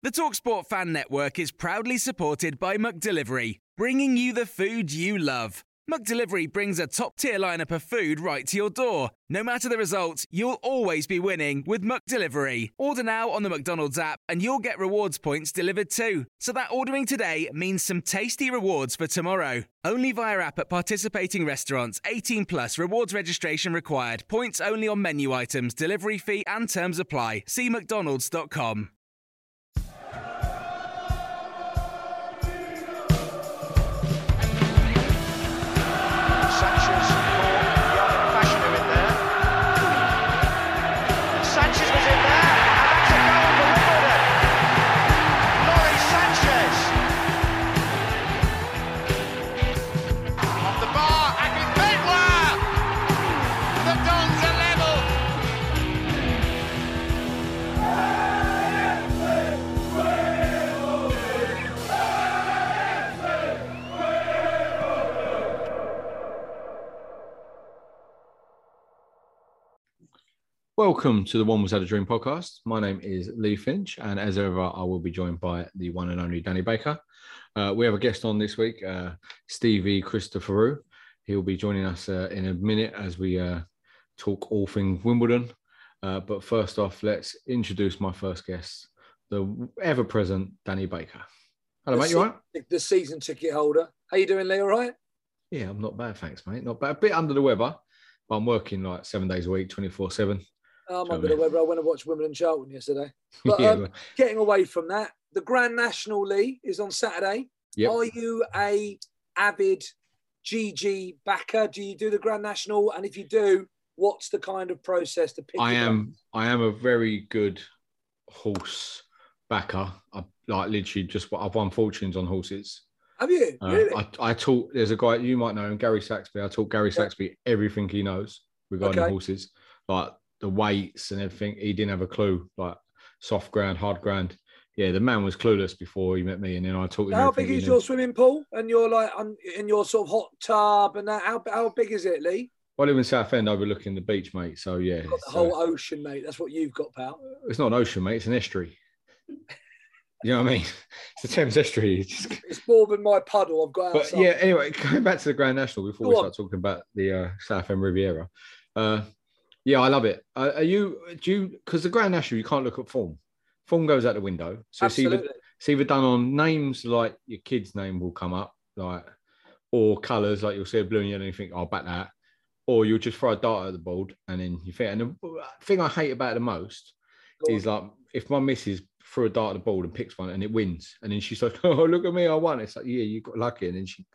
The Talksport Fan Network is proudly supported by McDelivery, bringing you the food you love. McDelivery brings a top-tier lineup of food right to your door. No matter the result, you'll always be winning with McDelivery. Order now on the McDonald's app and you'll get rewards points delivered too. So that ordering today means some tasty rewards for tomorrow. Only via app at participating restaurants. 18 plus rewards registration required. Points only on menu items, delivery fee and terms apply. See mcdonalds.com. Welcome to the Wombles Had a Dream podcast. My name is Lee Finch, and as ever, I will be joined by the one and only Danny Baker. Uh, we have a guest on this week, uh, Stevie Christoforou. He'll be joining us uh, in a minute as we uh, talk all things Wimbledon. Uh, but first off, let's introduce my first guest, the ever present Danny Baker. Hello, the mate. Se- you all right? The season ticket holder. How you doing, Lee? All right? Yeah, I'm not bad, thanks, mate. Not bad. A bit under the weather, but I'm working like seven days a week, 24 7. Oh my god, whether I went and watched Wimbledon Charlton yesterday. But yeah, um, getting away from that, the Grand National League is on Saturday. Yep. Are you a avid GG backer? Do you do the Grand National? And if you do, what's the kind of process to pick? I am. Up? I am a very good horse backer. I like literally just. I've won fortunes on horses. Have you? Uh, really? I, I talk. There's a guy you might know him, Gary Saxby. I talk Gary Saxby yeah. everything he knows regarding okay. horses. Like the weights and everything. He didn't have a clue, like soft ground, hard ground. Yeah, the man was clueless before he met me, and then I him. how big is your swimming pool? And you're like on, in your sort of hot tub and that. How, how big is it, Lee? I live in Southend, overlooking the beach, mate. So yeah, Got the it's, whole ocean, mate. That's what you've got, pal. it's not an ocean, mate. It's an estuary. you know what I mean? It's the Thames estuary. It's just It's more than my puddle I've got But outside. yeah, anyway, going back to the Grand National before Go we on. start talking about the uh, Southend Riviera. Uh, yeah, I love it. Uh, are you? Do you? Because the Grand National, you can't look at form. Form goes out the window. So it's either, it's either done on names like your kid's name will come up, like or colours like you'll see a blue and yellow and you think, I'll back that. Or you'll just throw a dart at the board and then you think. And the thing I hate about it the most is like if my missus threw a dart at the board and picks one and it wins, and then she's like, "Oh, look at me, I won." It's like, yeah, you got lucky, and then she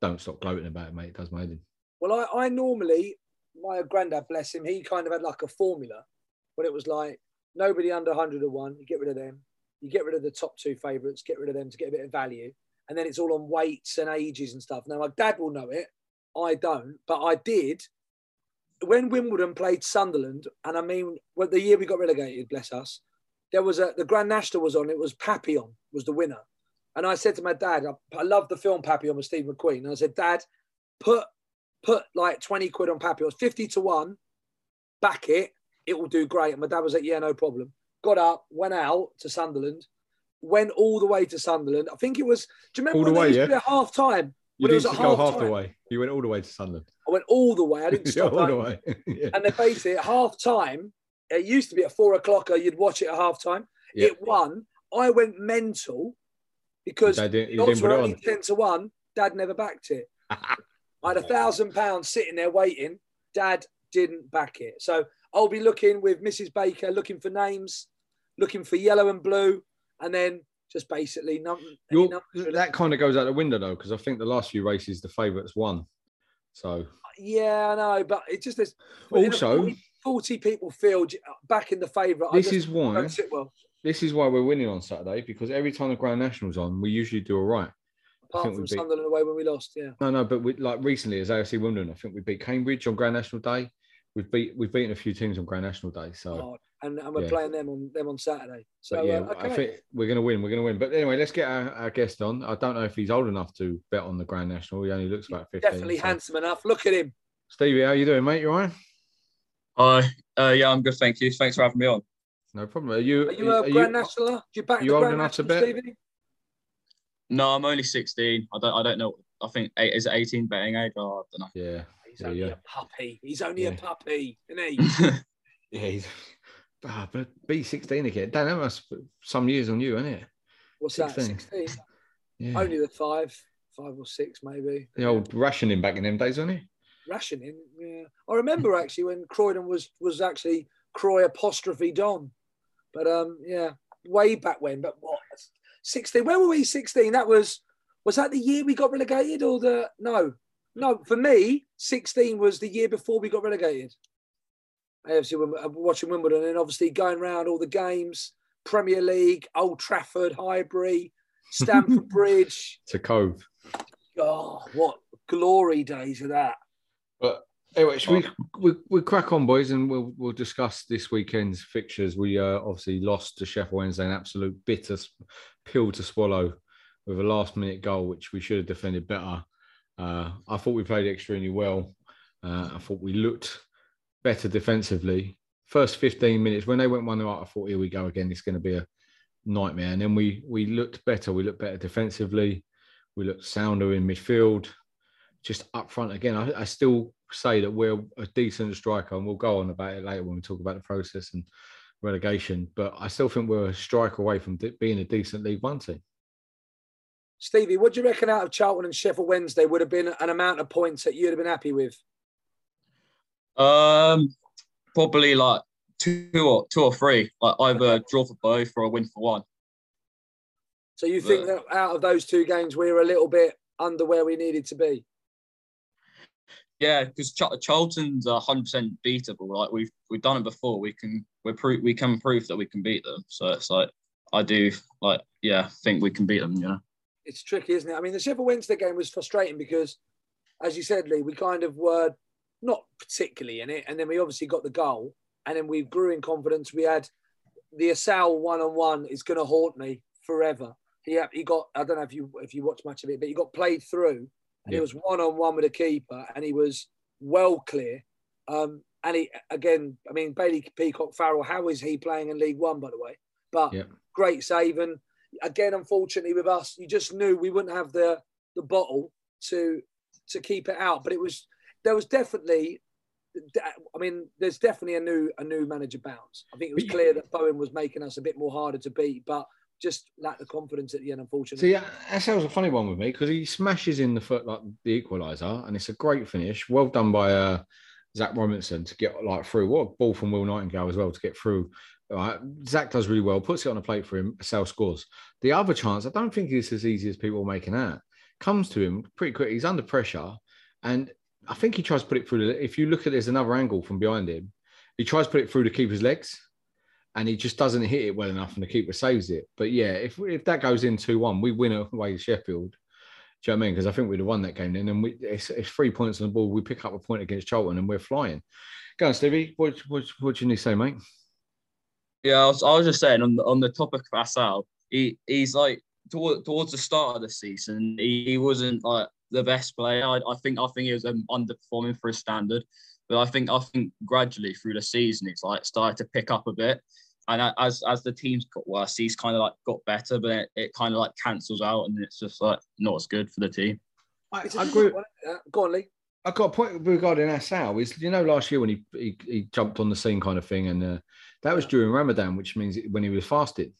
don't stop gloating about it, mate. It does my head in. Well, I, I normally, my granddad, bless him, he kind of had like a formula when it was like nobody under 100 to one, you get rid of them. You get rid of the top two favourites, get rid of them to get a bit of value. And then it's all on weights and ages and stuff. Now, my dad will know it. I don't, but I did. When Wimbledon played Sunderland, and I mean, well, the year we got relegated, bless us, there was a, the Grand National was on, it was Papillon was the winner. And I said to my dad, I, I love the film Papillon with Steve McQueen. And I said, Dad, put put like 20 quid on Papillon. It's 50 to 1, back it, it will do great. And my dad was like, yeah, no problem. Got up, went out to Sunderland, went all the way to Sunderland. I think it was, do you remember All the when way, they used to yeah? be at half time? You it didn't was just go half the time? way. You went all the way to Sunderland. I went all the way. I didn't stop. all the way. yeah. And they basically at half time, it used to be at four o'clock, you'd watch it at half time. Yeah. It won. I went mental because Dad didn't- you odds didn't put were it only on. 10 to 1. Dad never backed it. I had a thousand pounds sitting there waiting. Dad didn't back it. So I'll be looking with Mrs. Baker, looking for names, looking for yellow and blue, and then Just basically num- any You're, numbers, really. that kind of goes out the window though, because I think the last few races the favourites won. So Yeah, I know, but it just is. Also- 40, 40 people field uh, back in the favourite. This is why well. this is why we're winning on Saturday because every time the Grand National's on, we usually do all right. I Apart from we beat- Sunderland away when we lost, yeah. No, no, but we, like recently as AFC Wimbledon, I think we beat Cambridge on Grand National Day. We've beat we've beaten a few teams on Grand National Day. So Oh, and, and we're yeah. playing them on them on Saturday. So but yeah, uh, okay. I think we're gonna win. We're gonna win. But anyway, let's get our, our guest on. I don't know if he's old enough to bet on the Grand National. He only looks about 15. definitely so- handsome enough. Look at him. Stevie, how are you doing, mate? You all right? Hi. Uh, yeah, I'm good, thank you. Thanks for having me on. No problem. Are you Are you a Grand Nationaler? Do you back you the old Grand enough to National, bet? Stevie? No, I'm only 16. I don't. I don't know. I think eight, is it 18 betting age? Oh, I don't know. Yeah. He's only yeah. a puppy. He's only Yeah. a puppy, isn't he? Yeah, he's ah, but B sixteen again. Dan, that must be some years on you, isn't it? What's that? 16. 16? Yeah. Only the five, five or six, maybe. the old rationing back in them days, wasn't he? rationing. Yeah, I remember actually when Croydon was was actually Croy apostrophe Don, but um, yeah, way back when. But what, sixteen? When were we? Sixteen? That was was that the year we got relegated, or the no, no? For me, sixteen was the year before we got relegated. AFC Wim- uh, watching Wimbledon and obviously going around all the games, Premier League, Old Trafford, Highbury, Stamford Bridge. To Cove. Oh, what glory days of that! But anyway, should we, we we crack on, boys, and we'll we'll discuss this weekend's fixtures. We uh, obviously lost to Sheffield Wednesday, an absolute bitter pill to swallow with a last minute goal, which we should have defended better. Uh, I thought we played extremely well. Uh, I thought we looked better defensively. First 15 minutes, when they went 1 0 I thought, here we go again. It's going to be a nightmare. And then we we looked better. We looked better defensively. We looked sounder in midfield just up front again. I, I still say that we're a decent striker, and we'll go on about it later when we talk about the process and relegation. But I still think we're a strike away from de- being a decent League One team. Stevie, what do you reckon out of Charlton and Sheffield Wednesday would have been an amount of points that you'd have been happy with? um, probably like two or two or three. Like either draw for both or a win for one. So you think that out of those two games, we were a little bit under where we needed to be? Yeah, because Ch- Charlton's hundred percent beatable. Like we've we've done it before. We can we prove we can prove that we can beat them. So it's like I do like yeah think we can beat them. You know. It's tricky, isn't it? I mean, the Sheffield Wednesday game was frustrating because, as you said, Lee, we kind of were not particularly in it, and then we obviously got the goal, and then we grew in confidence. We had the Assal one on one is going to haunt me forever. He he got I don't know if you if you watched much of it, but he got played through, and he was one on one with a keeper, and he was well clear. Um, and he again, I mean Bailey Peacock Farrell, how is he playing in League One, by the way? But Yeah. great save, and again, unfortunately with us, you just knew we wouldn't have the the bottle to to keep it out. But it was there was definitely. I mean, there's definitely a new a new manager bounce. I think it was clear that Bowen was making us a bit more harder to beat, but just lacked the confidence at the end, unfortunately. See, sounds a funny one with me because he smashes in the foot like the equaliser, and it's a great finish. Well done by uh, Zach Robinson to get like through. What a ball from Will Nightingale as well to get through. Right. Zach does really well, puts it on a plate for him. Sal scores. The other chance, I don't think it's as easy as people are making out. Comes to him pretty quick. He's under pressure, and I think he tries to put it through. The, if you look at there's another angle from behind him, he tries to put it through the keeper's legs and he just doesn't hit it well enough, and the keeper saves it. But yeah, if if that goes in two one, we win away to Sheffield. Do you know what I mean? Because I think we'd have won that game then, and we, it's, it's three points on the ball. We pick up a point against Charlton, and we're flying. Go on, Stevie. What what what do you need to say, mate? Yeah, I was, I was just saying on the, on the topic of Assal, he he's like toward, towards the start of the season, he, he wasn't like the best player. I, I think I think he was um, underperforming for his standard, but I think I think gradually through the season it's like started to pick up a bit, and as as the teams got worse, he's kind of like got better, but it, it kind of like cancels out, and it's just like not as good for the team. I, It's a I difficult agree. one, isn't it? Go on, Lee. I got a point regarding Assal. Is you know last year when he he, he jumped on the scene kind of thing, and uh, that was during Ramadan, which means when he was fasting.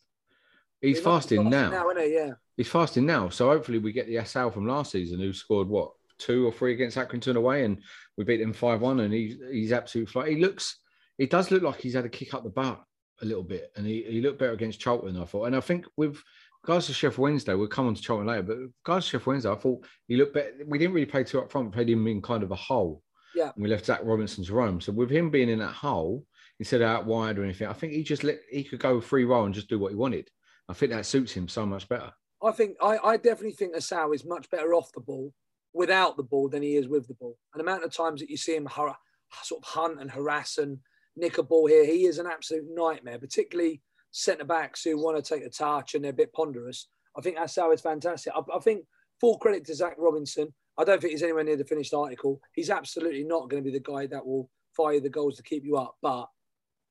He's He must fasting now. Now, isn't he? Yeah. He's fasting now. So hopefully we get the Assal from last season who scored what two or three against Accrington away and we beat them five one and he's he's absolutely fly. He looks it does look like he's had a kick up the butt a little bit and he, he looked better against Charlton, I thought. And I think with guys to Sheffield Wednesday, we'll come on to Charlton later, but guys to Sheffield Wednesday, I thought he looked better. We didn't really play two up front, we played him in kind of a hole. Yeah. And we left Zach Robinson to roam. So with him being in that hole, instead of out wide or anything, I think he just let he could go free roll and just do what he wanted. I think that suits him so much better. I think I, I definitely think Assal is much better off the ball without the ball than he is with the ball. And the amount of times that you see him har- sort of hunt and harass and nick a ball here, he is an absolute nightmare, particularly centre backs who want to take a touch and they're a bit ponderous. I think Assal is fantastic. I, I think full credit to Zach Robinson. I don't think he's anywhere near the finished article. He's absolutely not going to be the guy that will fire the goals to keep you up, but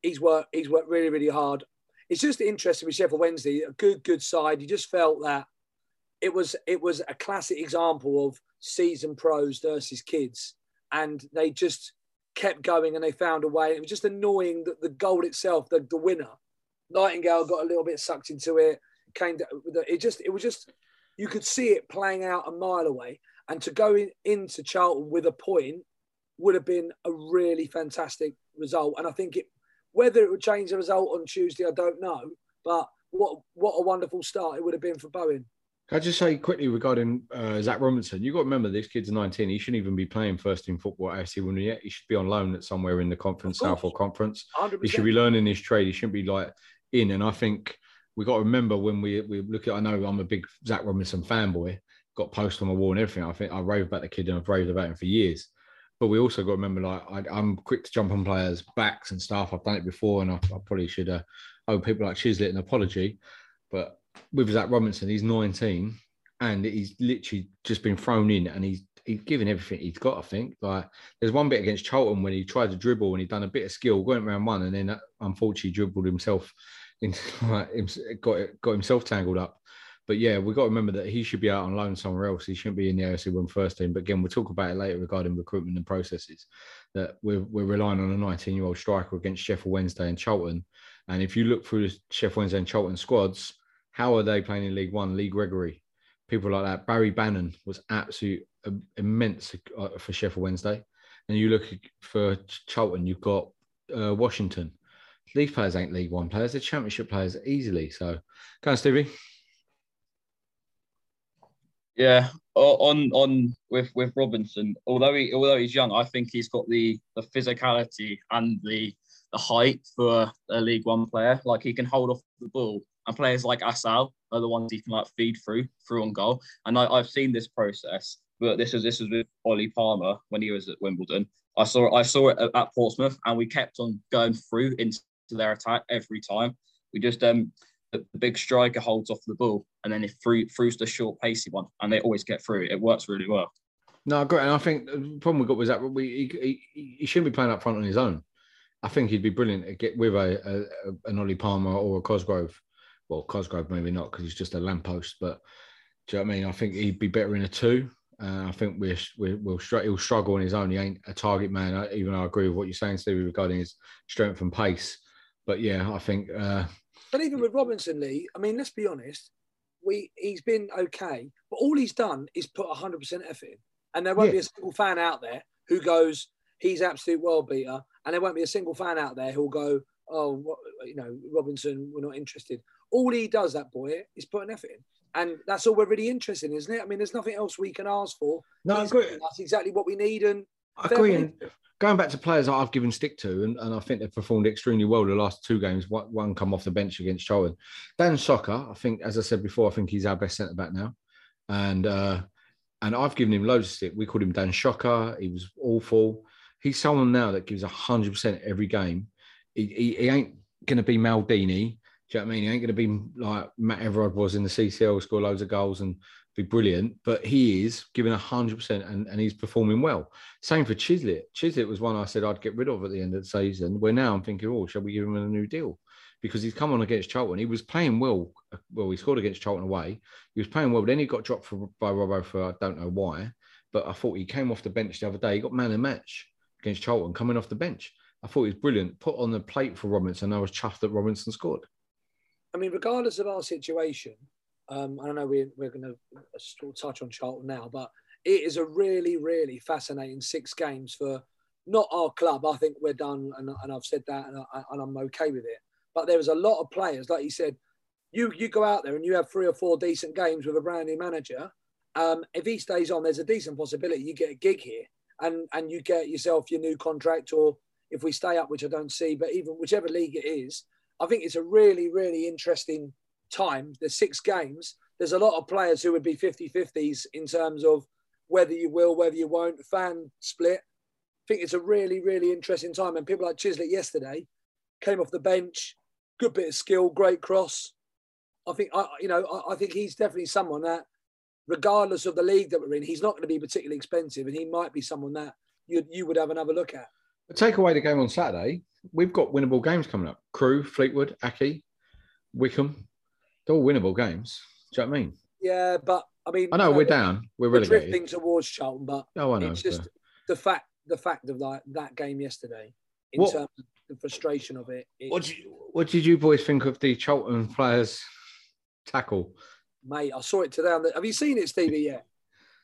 he's worked he's worked really, really hard. It's just interesting with Sheffield Wednesday, a good, good side. You just felt that it was it was a classic example of seasoned pros versus kids, and they just kept going and they found a way. It was just annoying that the goal itself, the, the winner, Nightingale got a little bit sucked into it. Came it just it was just you could see it playing out a mile away, and to go in, into Charlton with a point would have been a really fantastic result. And I think it whether it would change the result on Tuesday, I don't know. But what what a wonderful start it would have been for Bowen. Can I just say quickly regarding uh, Zach Robinson? You've got to remember this kid's 19. He shouldn't even be playing first team football at FC Wimbledon yet. He should be on loan at somewhere in the conference, South or conference. 100%. He should be learning his trade. He shouldn't be like in. And I think we got to remember when we we look at. I know I'm a big Zach Robinson fanboy. Got posts on my wall and everything. I think I rave about the kid and I've raved about him for years. But we also got to remember, like I, am quick to jump on players' backs and stuff. I've done it before, and I, I probably should uh, owe people like Chislett an apology. But with Zach Robinson, he's 19 and he's literally just been thrown in and he's he's given everything he's got. I think like there's one bit against Charlton when he tried to dribble and he'd done a bit of skill, went around one, and then uh, unfortunately dribbled himself into like, got got himself tangled up. But yeah, we've got to remember that he should be out on loan somewhere else. He shouldn't be in the AFC One first team. But again, we'll talk about it later regarding recruitment and processes. That we're, we're relying on a 19 year old striker against Sheffield Wednesday and Charlton. And if you look through the Sheffield Wednesday and Charlton squads, how are they playing in League One? Lee Gregory, people like that. Barry Bannan was absolute immense uh, for Sheffield Wednesday. And you look for Charlton, you've got uh, Washington. These players ain't League One players; they're Championship players easily. So, go on, Stevie. Yeah, on on with with Robinson, although he although he's young, I think he's got the the physicality and the the height for a League One player. Like he can hold off the ball, and players like Assal are the ones he can like feed through through on goal. And I, I've seen this process, but this was this was with Ollie Palmer when he was at Wimbledon. I saw I saw it at, Portsmouth, and we kept on going through into their attack every time. We just um the, big striker holds off the ball and then it through, throughs the short, pacey one, and they always get through. It works really well. No, great. And I think the problem we got was that we he, he, he shouldn't be playing up front on his own. I think he'd be brilliant to get with a, a, an Ollie Palmer or a Cosgrove. Well, Cosgrove maybe not because he's just a lamppost, but do you know what I mean? I think he'd be better in a two. Uh, I think we're, we're, we'll he'll struggle on his own. He ain't a target man, even though I agree with what you're saying, Stevie, regarding his strength and pace. But yeah, I think uh, but even with Robinson Lee, I mean, let's be honest, we he's been okay, but all he's done is put 100% effort in. And there won't yeah. be a single fan out there who goes, he's absolute world beater. And there won't be a single fan out there who'll go, oh, you know, Robinson, we're not interested. All he does, that boy, is put an effort in. And that's all we're really interested in, isn't it? I mean, there's nothing else we can ask for. No, I agree. That's exactly what we need. And I agree. And going back to players that I've given stick to, and, and I think they've performed extremely well the last two games. One, one come off the bench against Charlton. Dan Socker, I think, as I said before, I think he's our best centre back now, and uh, and I've given him loads of stick. We called him Dan Shocker. He was awful. He's someone now that gives hundred percent every game. He, he, he ain't going to be Maldini. You know what I mean? He ain't going to be like Matt Everard was in the CCL, score loads of goals and be brilliant, but he is giving 100% and, and he's performing well. Same for Chislett. Chislett was one I said I'd get rid of at the end of the season, where now I'm thinking, oh, shall we give him a new deal? Because he's come on against Charlton. He was playing well. Well, he scored against Charlton away. He was playing well, but then he got dropped for, by Robbo for I don't know why. But I thought he came off the bench the other day. He got man of match against Charlton coming off the bench. I thought he was brilliant. Put on the plate for Robinson. I was chuffed that Robinson scored. I mean, regardless of our situation, um, I don't know we're, we're going to touch on Charlton now, but it is a really, really fascinating six games for not our club. I think we're done, and, and I've said that, and, I, and I'm okay with it. But there was a lot of players, like you said, you you go out there and you have three or four decent games with a brand new manager. Um, if he stays on, there's a decent possibility you get a gig here, and and you get yourself your new contract, or if we stay up, which I don't see, but even whichever league it is, I think it's a really really interesting time. There's six games. There's a lot of players who would be 50-50s in terms of whether you will, whether you won't. Fan split. I think it's a really really interesting time, and people like Chislett yesterday came off the bench, good bit of skill, great cross. I think I, you know, I, I think he's definitely someone that, regardless of the league that we're in, he's not going to be particularly expensive, and he might be someone that you you would have another look at. Take away the game on Saturday. We've got winnable games coming up. Crewe, Fleetwood, Aki, Wycombe. They're all winnable games. Do you know what I mean? Yeah, but I mean, I know you we're down. We're we're relegated. drifting towards Charlton, but Oh, I know. it's just but- the fact the fact of like that game yesterday in What- terms of the frustration of it. it What did, you, what did you boys think of the Charlton players tackle? mate, I saw it today. On the, have you seen it, Stevie? Yet?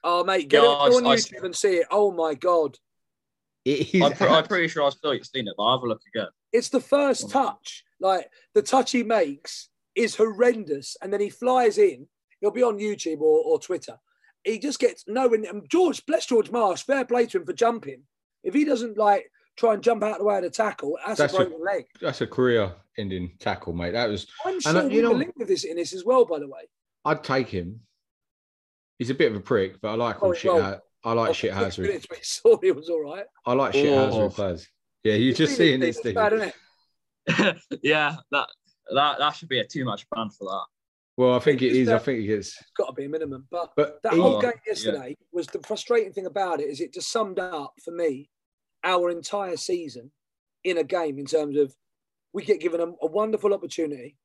Oh, mate, get Yeah, it go on I- I- YouTube and see it. Oh my god, It is I'm, pre- I'm pretty sure I've still seen it, but I'll have a look again. it's the first touch. Like the touch he makes is horrendous, and then he flies in. He'll be on YouTube or, or Twitter. He just gets no. And George, bless George Marsh, fair play to him for jumping. If he doesn't like try and jump out of the way of the tackle, that's, That's a a- broken leg. that's a career-ending tackle, mate. That was. I'm And, sure uh, we you know- believe with this in this as well. By the way, I'd take him. He's a bit of a prick, but I like all Oh, shit. well, ha- I like shit Six hazard. minutes we saw it was all right. I like shit Oh. hazard players. Yeah, you're You've just seen seeing it, this thing. Bad, isn't it? yeah, that that that should be a too much ban for that. Well, I think It's. I think it is. It's got to be a minimum. But But that he- whole Oh, game yeah. yesterday was the frustrating thing about it is it just summed up for me our entire season in a game in terms of we get given a, a wonderful opportunity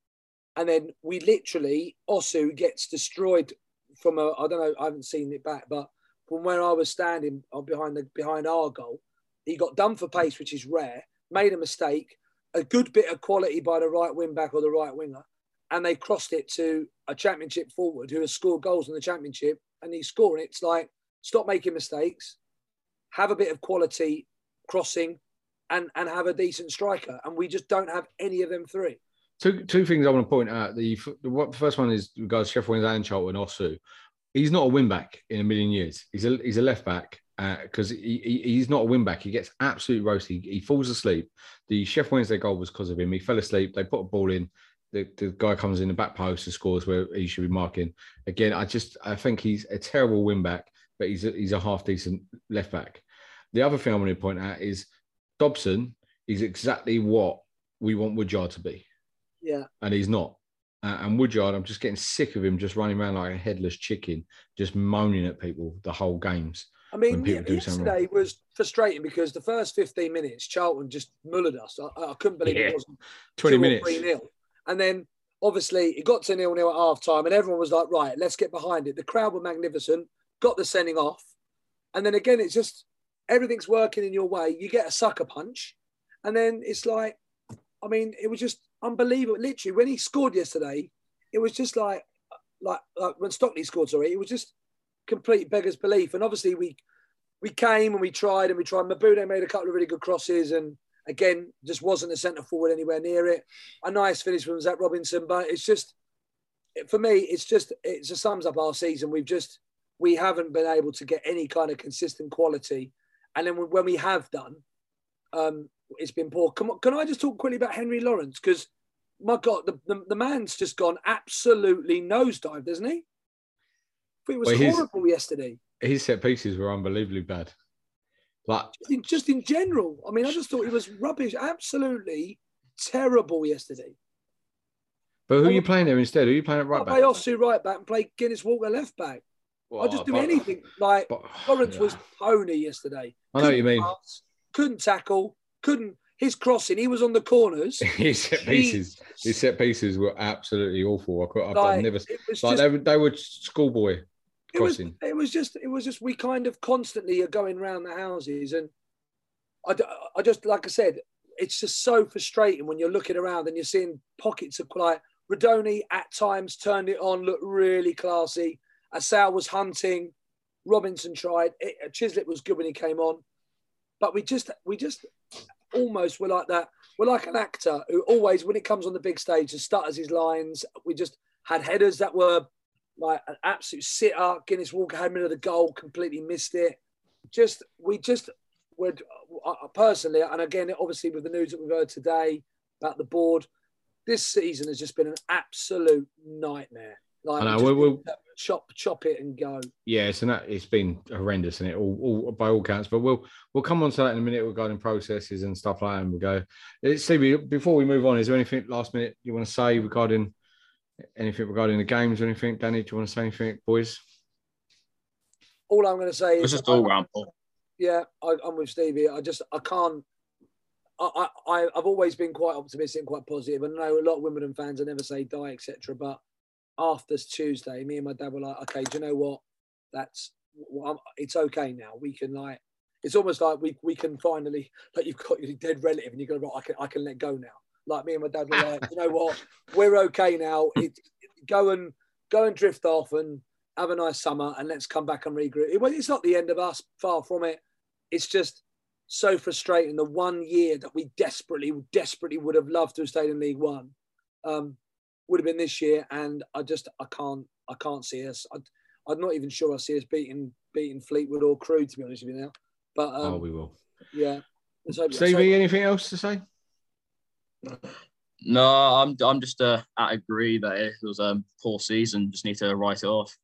and then we literally Osew gets destroyed from a I don't know I haven't seen it back but from where I was standing uh, behind the behind our goal he got done for pace which is rare made a mistake a good bit of quality by the right wing back or the right winger and they crossed it to a championship forward who has scored goals in the championship and he's scoring. It's like stop making mistakes, have a bit of quality crossing, and and have a decent striker. And we just don't have any of them three. Two two things I want to point out. The, the first one is regards Sheffield Wednesday and Charlton Osew. He's not a win back in a million years. He's a he's a left back uh, because he, he, he's not a win back. He gets absolutely roasted. He, he falls asleep. The Sheffield Wednesday goal was because of him. He fell asleep. They put a ball in. The, the guy comes in the back post and scores where he should be marking. Again, I just I think he's a terrible win back, but he's a, he's a half decent left back. The other thing I want to point out is Dobson is exactly what we want Woodyard to be Yeah, and he's not. Uh, and Woodyard, I'm just getting sick of him just running around like a headless chicken, just moaning at people the whole games. I mean, yeah, yesterday was frustrating because the first 15 minutes, Charlton just mullered us. I, I couldn't believe Yeah. it wasn't 20 two or minutes. three nil. And then obviously it got to nil nil at half time, and everyone was like, right, let's get behind it. The crowd were magnificent, got the sending off. And then again, it's just everything's working in your way. You get a sucker punch, and then it's like, I mean, it was just unbelievable. Literally, when he scored yesterday, it was just like, like, like when Stockley scored, sorry, it was just complete beggar's belief. And obviously, we we came and we tried and we tried. Mebude made a couple of really good crosses, and again, just wasn't a centre forward anywhere near it. A nice finish from Zach Robinson, but it's just for me, it's just it just sums up our season. We've just we haven't been able to get any kind of consistent quality, and then when we have done, um, it's been poor. Come on, can I just talk quickly about Henry Lawrence because my God, the, the, the man's just gone absolutely nosedive, doesn't he? It was Well, horrible yesterday. His set pieces were unbelievably bad. Like, Just in, just in general. I mean, I just thought he was rubbish, absolutely terrible yesterday. but who are you playing there instead? Who are you playing at right I back? play Osew right back and play Guinness Walker left back. I just do but- anything. Like but- Lawrence yeah. was pony yesterday. I know what you mean. pass, couldn't tackle. Couldn't his crossing. He was on the corners. his set pieces, his set pieces were absolutely awful. I could, I've, Like, I've never like just- they, were, they were schoolboy it was, crossing. it was just it was just we kind of constantly are going around the houses and I I just like I said it's just so frustrating when you're looking around and you're seeing pockets of like Rudoni at times turned it on looked really classy Assal was hunting Robinson tried it, Chislett was good when he came on but we just we just almost were like that we're like an actor who always, when it comes on the big stage, just stutters his lines. We just had headers that were like an absolute sitter. Guinness Walker had middle of the goal, completely missed it. Just we just would personally, and again, obviously with the news that we've heard today about the board, this season has just been an absolute nightmare. Like I know, we'll- we'll- chop chop it and go. Yeah, it's that it's been horrendous, and it all, all by all counts. But we'll we'll come on to that in a minute regarding processes and stuff like that. And we'll go. Uh, Stevie, before we move on, is there anything last minute you want to say regarding anything regarding the games or anything? Danny, do you want to say anything, boys? All I'm going to say It was is just all round. Yeah, I, I'm with Stevie. I just I can't. I, I I've always been quite optimistic and quite positive. I know a lot of Wimbledon fans. I never say die, etc. But after Tuesday, me and my dad were like, okay, do you know what? That's well, I'm- it's okay now. We can like. It's almost like we we can finally like you've got your dead relative and you go right. I can I can let go now. Like me and my dad were like, you know what? We're okay now. It, go and go and drift off and have a nice summer and let's come back and regroup. It, it's not the end of us. Far from it it's just so frustrating. The one year that we desperately, desperately would have loved to have stayed in League One um, would have been this year, and I just, I can't, I can't see us. I, I'm not even sure I see us beating, beating Fleetwood or Crewe, to be honest with you now. But um, oh, we will. yeah, Let's Stevie, so- anything else to say? No, I'm I'm just uh, at agree that it was a um, poor season. Just need to write it off.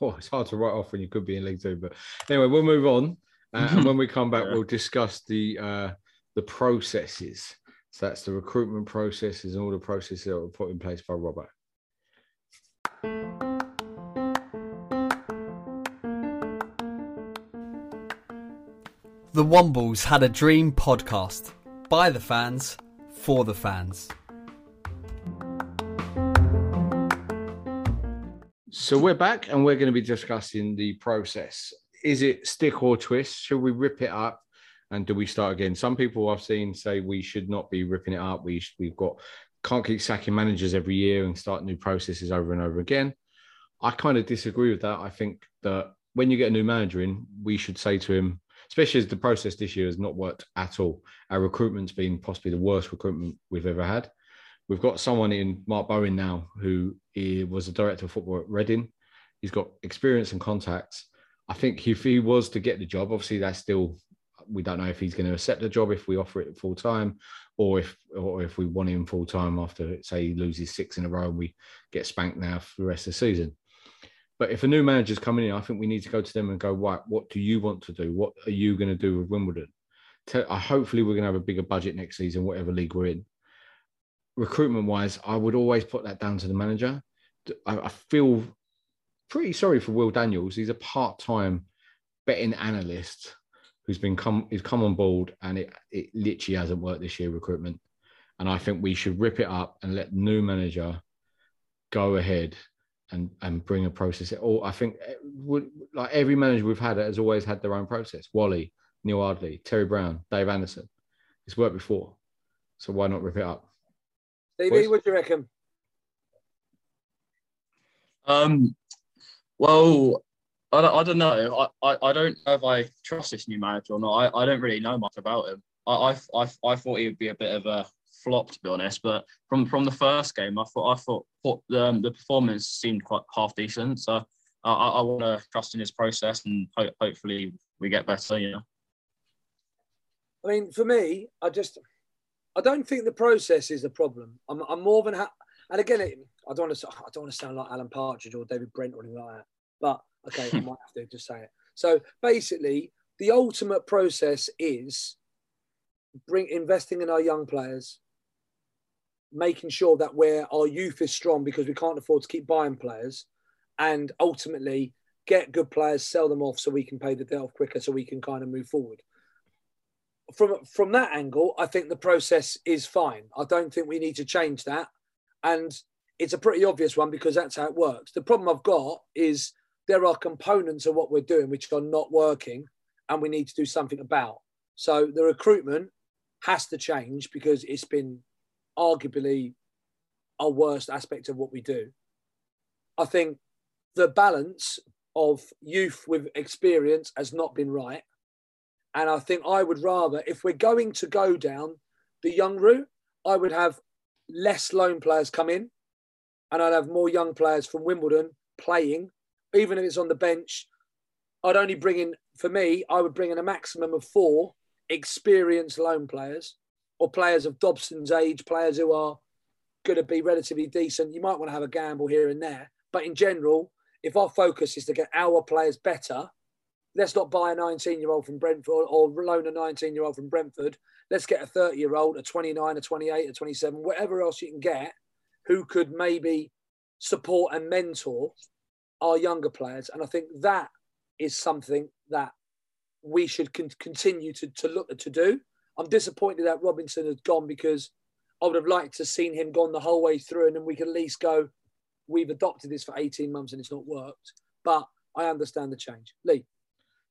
Oh, it's hard to write off when you could be in League Two. But anyway, we'll move on, uh, and when we come back, Yeah. we'll discuss the uh, the processes. So that's the recruitment processes and all the processes that were put in place by Robert. The Wombles had a dream podcast by the fans for the fans. So we're back, and we're going to be discussing the process. Is it stick or twist? Should we rip it up, and do we start again? Some people I've seen say we should not be ripping it up. We we've got can't keep sacking managers every year and start new processes over and over again. I kind of disagree with that. I think that when you get a new manager in, we should say to him, especially as the process this year has not worked at all. Our recruitment's been possibly the worst recruitment we've ever had. We've got someone in Mark Bowen now who was a director of football at Reading. He's got experience and contacts. I think if he was to get the job, obviously that's still we don't know if he's going to accept the job if we offer it full time, or if or if we want him full time after say he loses six in a row and we get spanked now for the rest of the season. But if a new manager's coming in, I think we need to go to them and go, right, what do you want to do? What are you going to do with Wimbledon? Te- uh, hopefully, we're going to have a bigger budget next season, whatever league we're in. Recruitment wise, I would always put that down to the manager. I feel pretty sorry for Will Daniels. He's a part time betting analyst who's been come who's come on board and it, it literally hasn't worked this year recruitment. And I think we should rip it up and let the new manager go ahead and and bring a process. Or I think would like every manager we've had has always had their own process. Wally, Neal Ardley, Terry Brown, Dave Anderson. It's worked before. So why not rip it up? Stevie, Boys? what do you reckon? Um, well, I don't, I don't know. I, I, I don't know if I trust this new manager or not. I, I don't really know much about him. I, I, I, I thought he would be a bit of a flop, to be honest. But from from the first game, I thought I thought, thought um, the performance seemed quite half decent. So I, I, want to trust in his process and ho- hopefully we get better. You know. I mean, for me, I just, I don't think the process is the problem. I'm, I'm more than happy. And again, it, I don't want to, I don't want to sound like Alan Partridge or David Brent or anything like that. But okay, I might have to just say it. So basically, the ultimate process is bring investing in our young players, making sure that where our youth is strong because we can't afford to keep buying players, and ultimately get good players, sell them off so we can pay the debt off quicker, so we can kind of move forward from from that angle, I think the process is fine. I don't think we need to change that, and it's a pretty obvious one because that's how it works. The problem I've got is there are components of what we're doing which are not working, and we need to do something about. So the recruitment has to change because it's been arguably our worst aspect of what we do. I think the balance of youth with experience has not been right. And I think I would rather, if we're going to go down the young route, I would have less loan players come in, and I'd have more young players from Wimbledon playing, even if it's on the bench. I'd only bring in, for me, I would bring in a maximum of four experienced loan players or players of Dobson's age, players who are going to be relatively decent. You might want to have a gamble here and there. But in general, if our focus is to get our players better, let's not buy a 19 year old from Brentford or loan a 19 year old from Brentford. Let's get a 30 year old, a 29, a 28, a 27, whatever else you can get who could maybe support and mentor our younger players. And I think that is something that we should con- continue to, to look to do. I'm disappointed that Robinson has gone because I would have liked to have seen him gone the whole way through and then we could at least go, we've adopted this for 18 months and it's not worked. But I understand the change. Lee.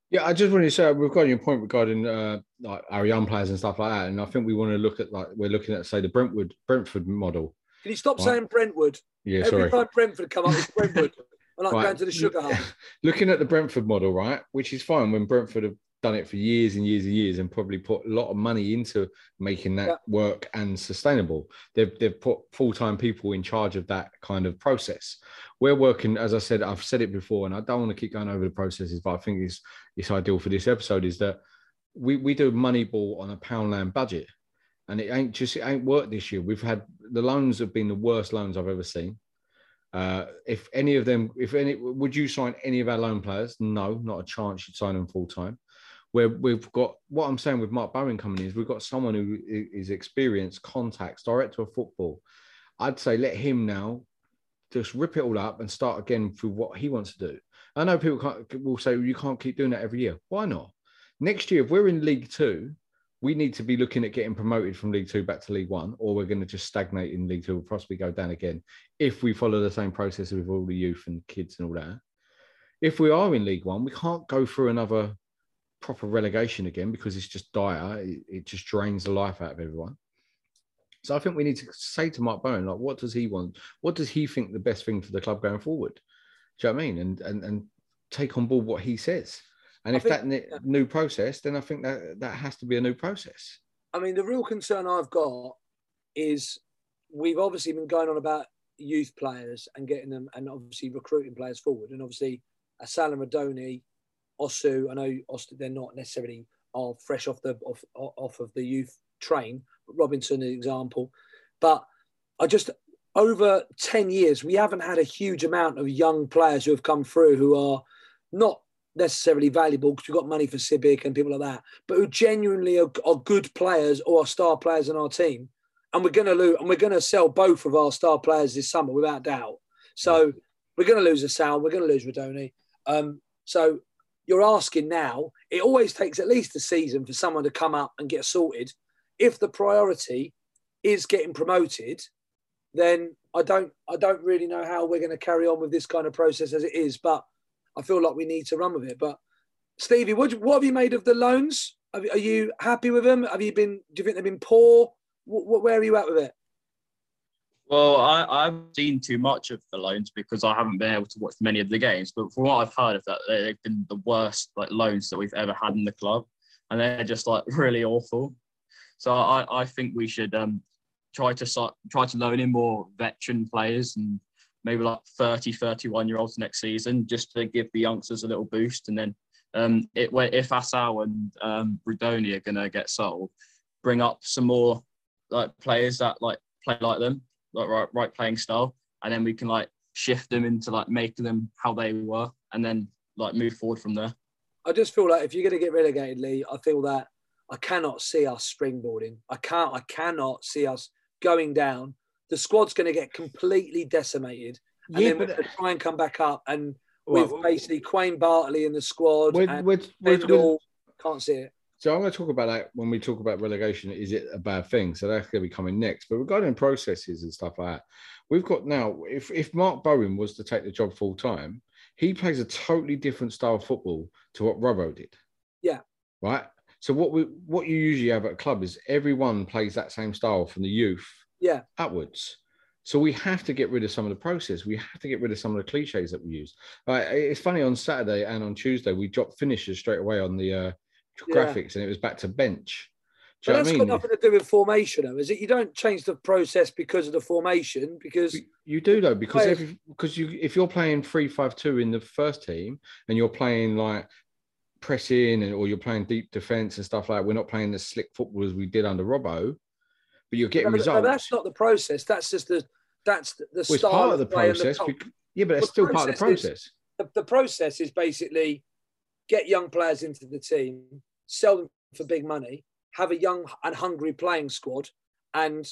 Yeah, I just wanted to say we've got your point regarding uh, like our young players and stuff like that, and I think we want to look at like we're looking at say the Brentwood Brentford model. Can you stop right? saying Brentwood? Yeah, Every sorry. time Brentford come up, it's Brentwood. I like right. going to the sugar. Looking at the Brentford model, right, which is fine when Brentford have done it for years and years and years and probably put a lot of money into making that yeah. work and sustainable. They've, they've put full time people in charge of that kind of process. We're working, as I said, I've said it before, and I don't want to keep going over the processes, but I think it's it's ideal for this episode is that we, we do Moneyball on a Poundland budget. And it ain't just it ain't worked this year. We've had the loans have been the worst loans I've ever seen. Uh, if any of them, if any, would you sign any of our loan players? No, not a chance. You'd sign them full time where we've got what I'm saying with Mark Bowen coming in is we've got someone who is experienced, contacts, director of football. I'd say let him now just rip it all up and start again through what he wants to do. I know people can't, will say you can't keep doing that every year. Why not? Next year, if we're in League Two, we need to be looking at getting promoted from League Two back to League One, or we're going to just stagnate in League Two, or possibly go down again if we follow the same process with all the youth and kids and all that. If we are in League One, we can't go through another proper relegation again because it's just dire. It, it, just drains the life out of everyone. So I think we need to say to Mark Bowen, like, what does he want? What does he think the best thing for the club going forward? Do you know what I mean? And and and take on board what he says. And I if think, that new process, then I think that that has to be a new process. I mean, the real concern I've got is we've obviously been going on about youth players and getting them, and obviously recruiting players forward. And obviously, Salam Rudoni Osew, I know Osew, they're not necessarily are fresh off the off, off of the youth train, but Robinson an example. But I just over 10 years, we haven't had a huge amount of young players who have come through who are not necessarily valuable because we've got money for Sibbick and people like that, but who genuinely are, are good players or are star players in our team. And we're going to lose, and we're going to sell both of our star players this summer without doubt. So we're going to lose Assal, we're going to lose Rudoni. Um, so you're asking now, it always takes at least a season for someone to come up and get sorted. If the priority is getting promoted, then I don't I don't really know how we're going to carry on with this kind of process as it is. But I feel like we need to run with it. But Stevie, what, what have you made of the loans? Have, are you happy with them? Have you been? Do you think they've been poor? What, where are you at with it? Well, I, I've seen too much of the loans because I haven't been able to watch many of the games. But from what I've heard of that, they've been the worst like loans that we've ever had in the club, and they're just like really awful. So I, I think we should um, try to try to loan in more veteran players and maybe like 30, 31 year olds next season, just to give the youngsters a little boost. And then um, it, if Assal and um, are going to get sold, bring up some more like players that like play like them like right, right playing style, and then we can like shift them into like making them how they were, and then like move forward from there. I just feel like if you're going to get relegated, Lee, I feel that I cannot see us springboarding. I can't. I cannot see us going down. The squad's going to get completely decimated, and yeah, then we're going to uh, try and come back up. And with well, basically Quaine Bartley in the squad, we're, and we're, we're, can't see it. So I'm going to talk about that when we talk about relegation. Is it a bad thing? So that's going to be coming next. But regarding processes and stuff like that, we've got now. If if Mark Bowen was to take the job full time, he plays a totally different style of football to what Robbo did. Yeah. Right. So what we what you usually have at a club is everyone plays that same style from the youth. Yeah. Upwards. So we have to get rid of some of the process. We have to get rid of some of the cliches that we use. Like, it's funny on Saturday and on Tuesday we dropped finishes straight away on the uh, graphics and it was back to bench. Do But that's I got nothing to do with formation, though, is it? You don't change the process because of the formation, because You do though, because Players- every, because you if you're playing three five two in the first team and you're playing like pressing and or you're playing deep defense and stuff like that, we're not playing the slick football as we did under Robbo, but you're getting No, results. that's not the process. That's just the that's the, the Well, it's style part of the process. bec- yeah, but it's the still part of the process is- the, the process is basically get young players into the team, sell them for big money, have a young and hungry playing squad, and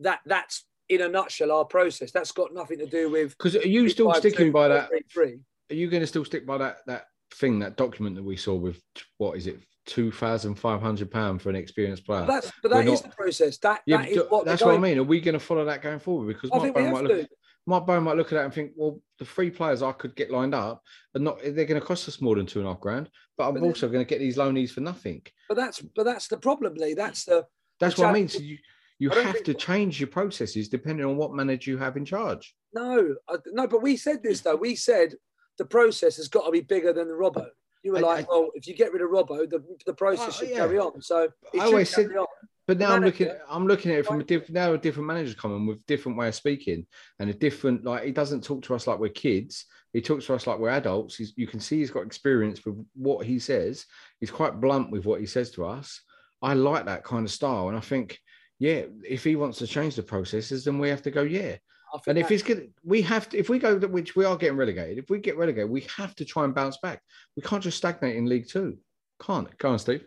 that that's in a nutshell our process. That's got nothing to do with Because are you still 3-5-2, sticking by that? 4-3-3. Are you going to still stick by that that thing, that document that we saw with what is it, two thousand five hundred pound for an experienced player? That's but that is not- the process. That Yeah, that is what that's they're what I mean. Are we going to follow that going forward? Because I Mark think we Bowen have might look, might look at that and think, well, the three players I could get lined up are not. They're going to cost us more than two and a half grand, but I'm But also going to get these loanees for nothing. But that's but that's the problem, Lee. That's the That's the what I mean. So you you have to change your processes depending on what manager you have in charge. No, I- no, but we said this though. We said the process has got to be bigger than the Robbo. You were I- like, I- well, if you get rid of Robbo, the, the process Oh, should yeah. carry on. So I always carry said- on. But now I'm looking. I'm looking at it from a different. Now a different manager's coming with different way of speaking and a different. Like he doesn't talk to us like we're kids. He talks to us like we're adults. He's, you can see he's got experience with what he says. He's quite blunt with what he says to us. I like that kind of style, and I think, yeah, if he wants to change the processes, then we have to go, yeah. I think And if that- he's good, we have to. If we go, that which we are getting relegated. If we get relegated, we have to try and bounce back. We can't just stagnate in League Two. Can't. Go on, Steve.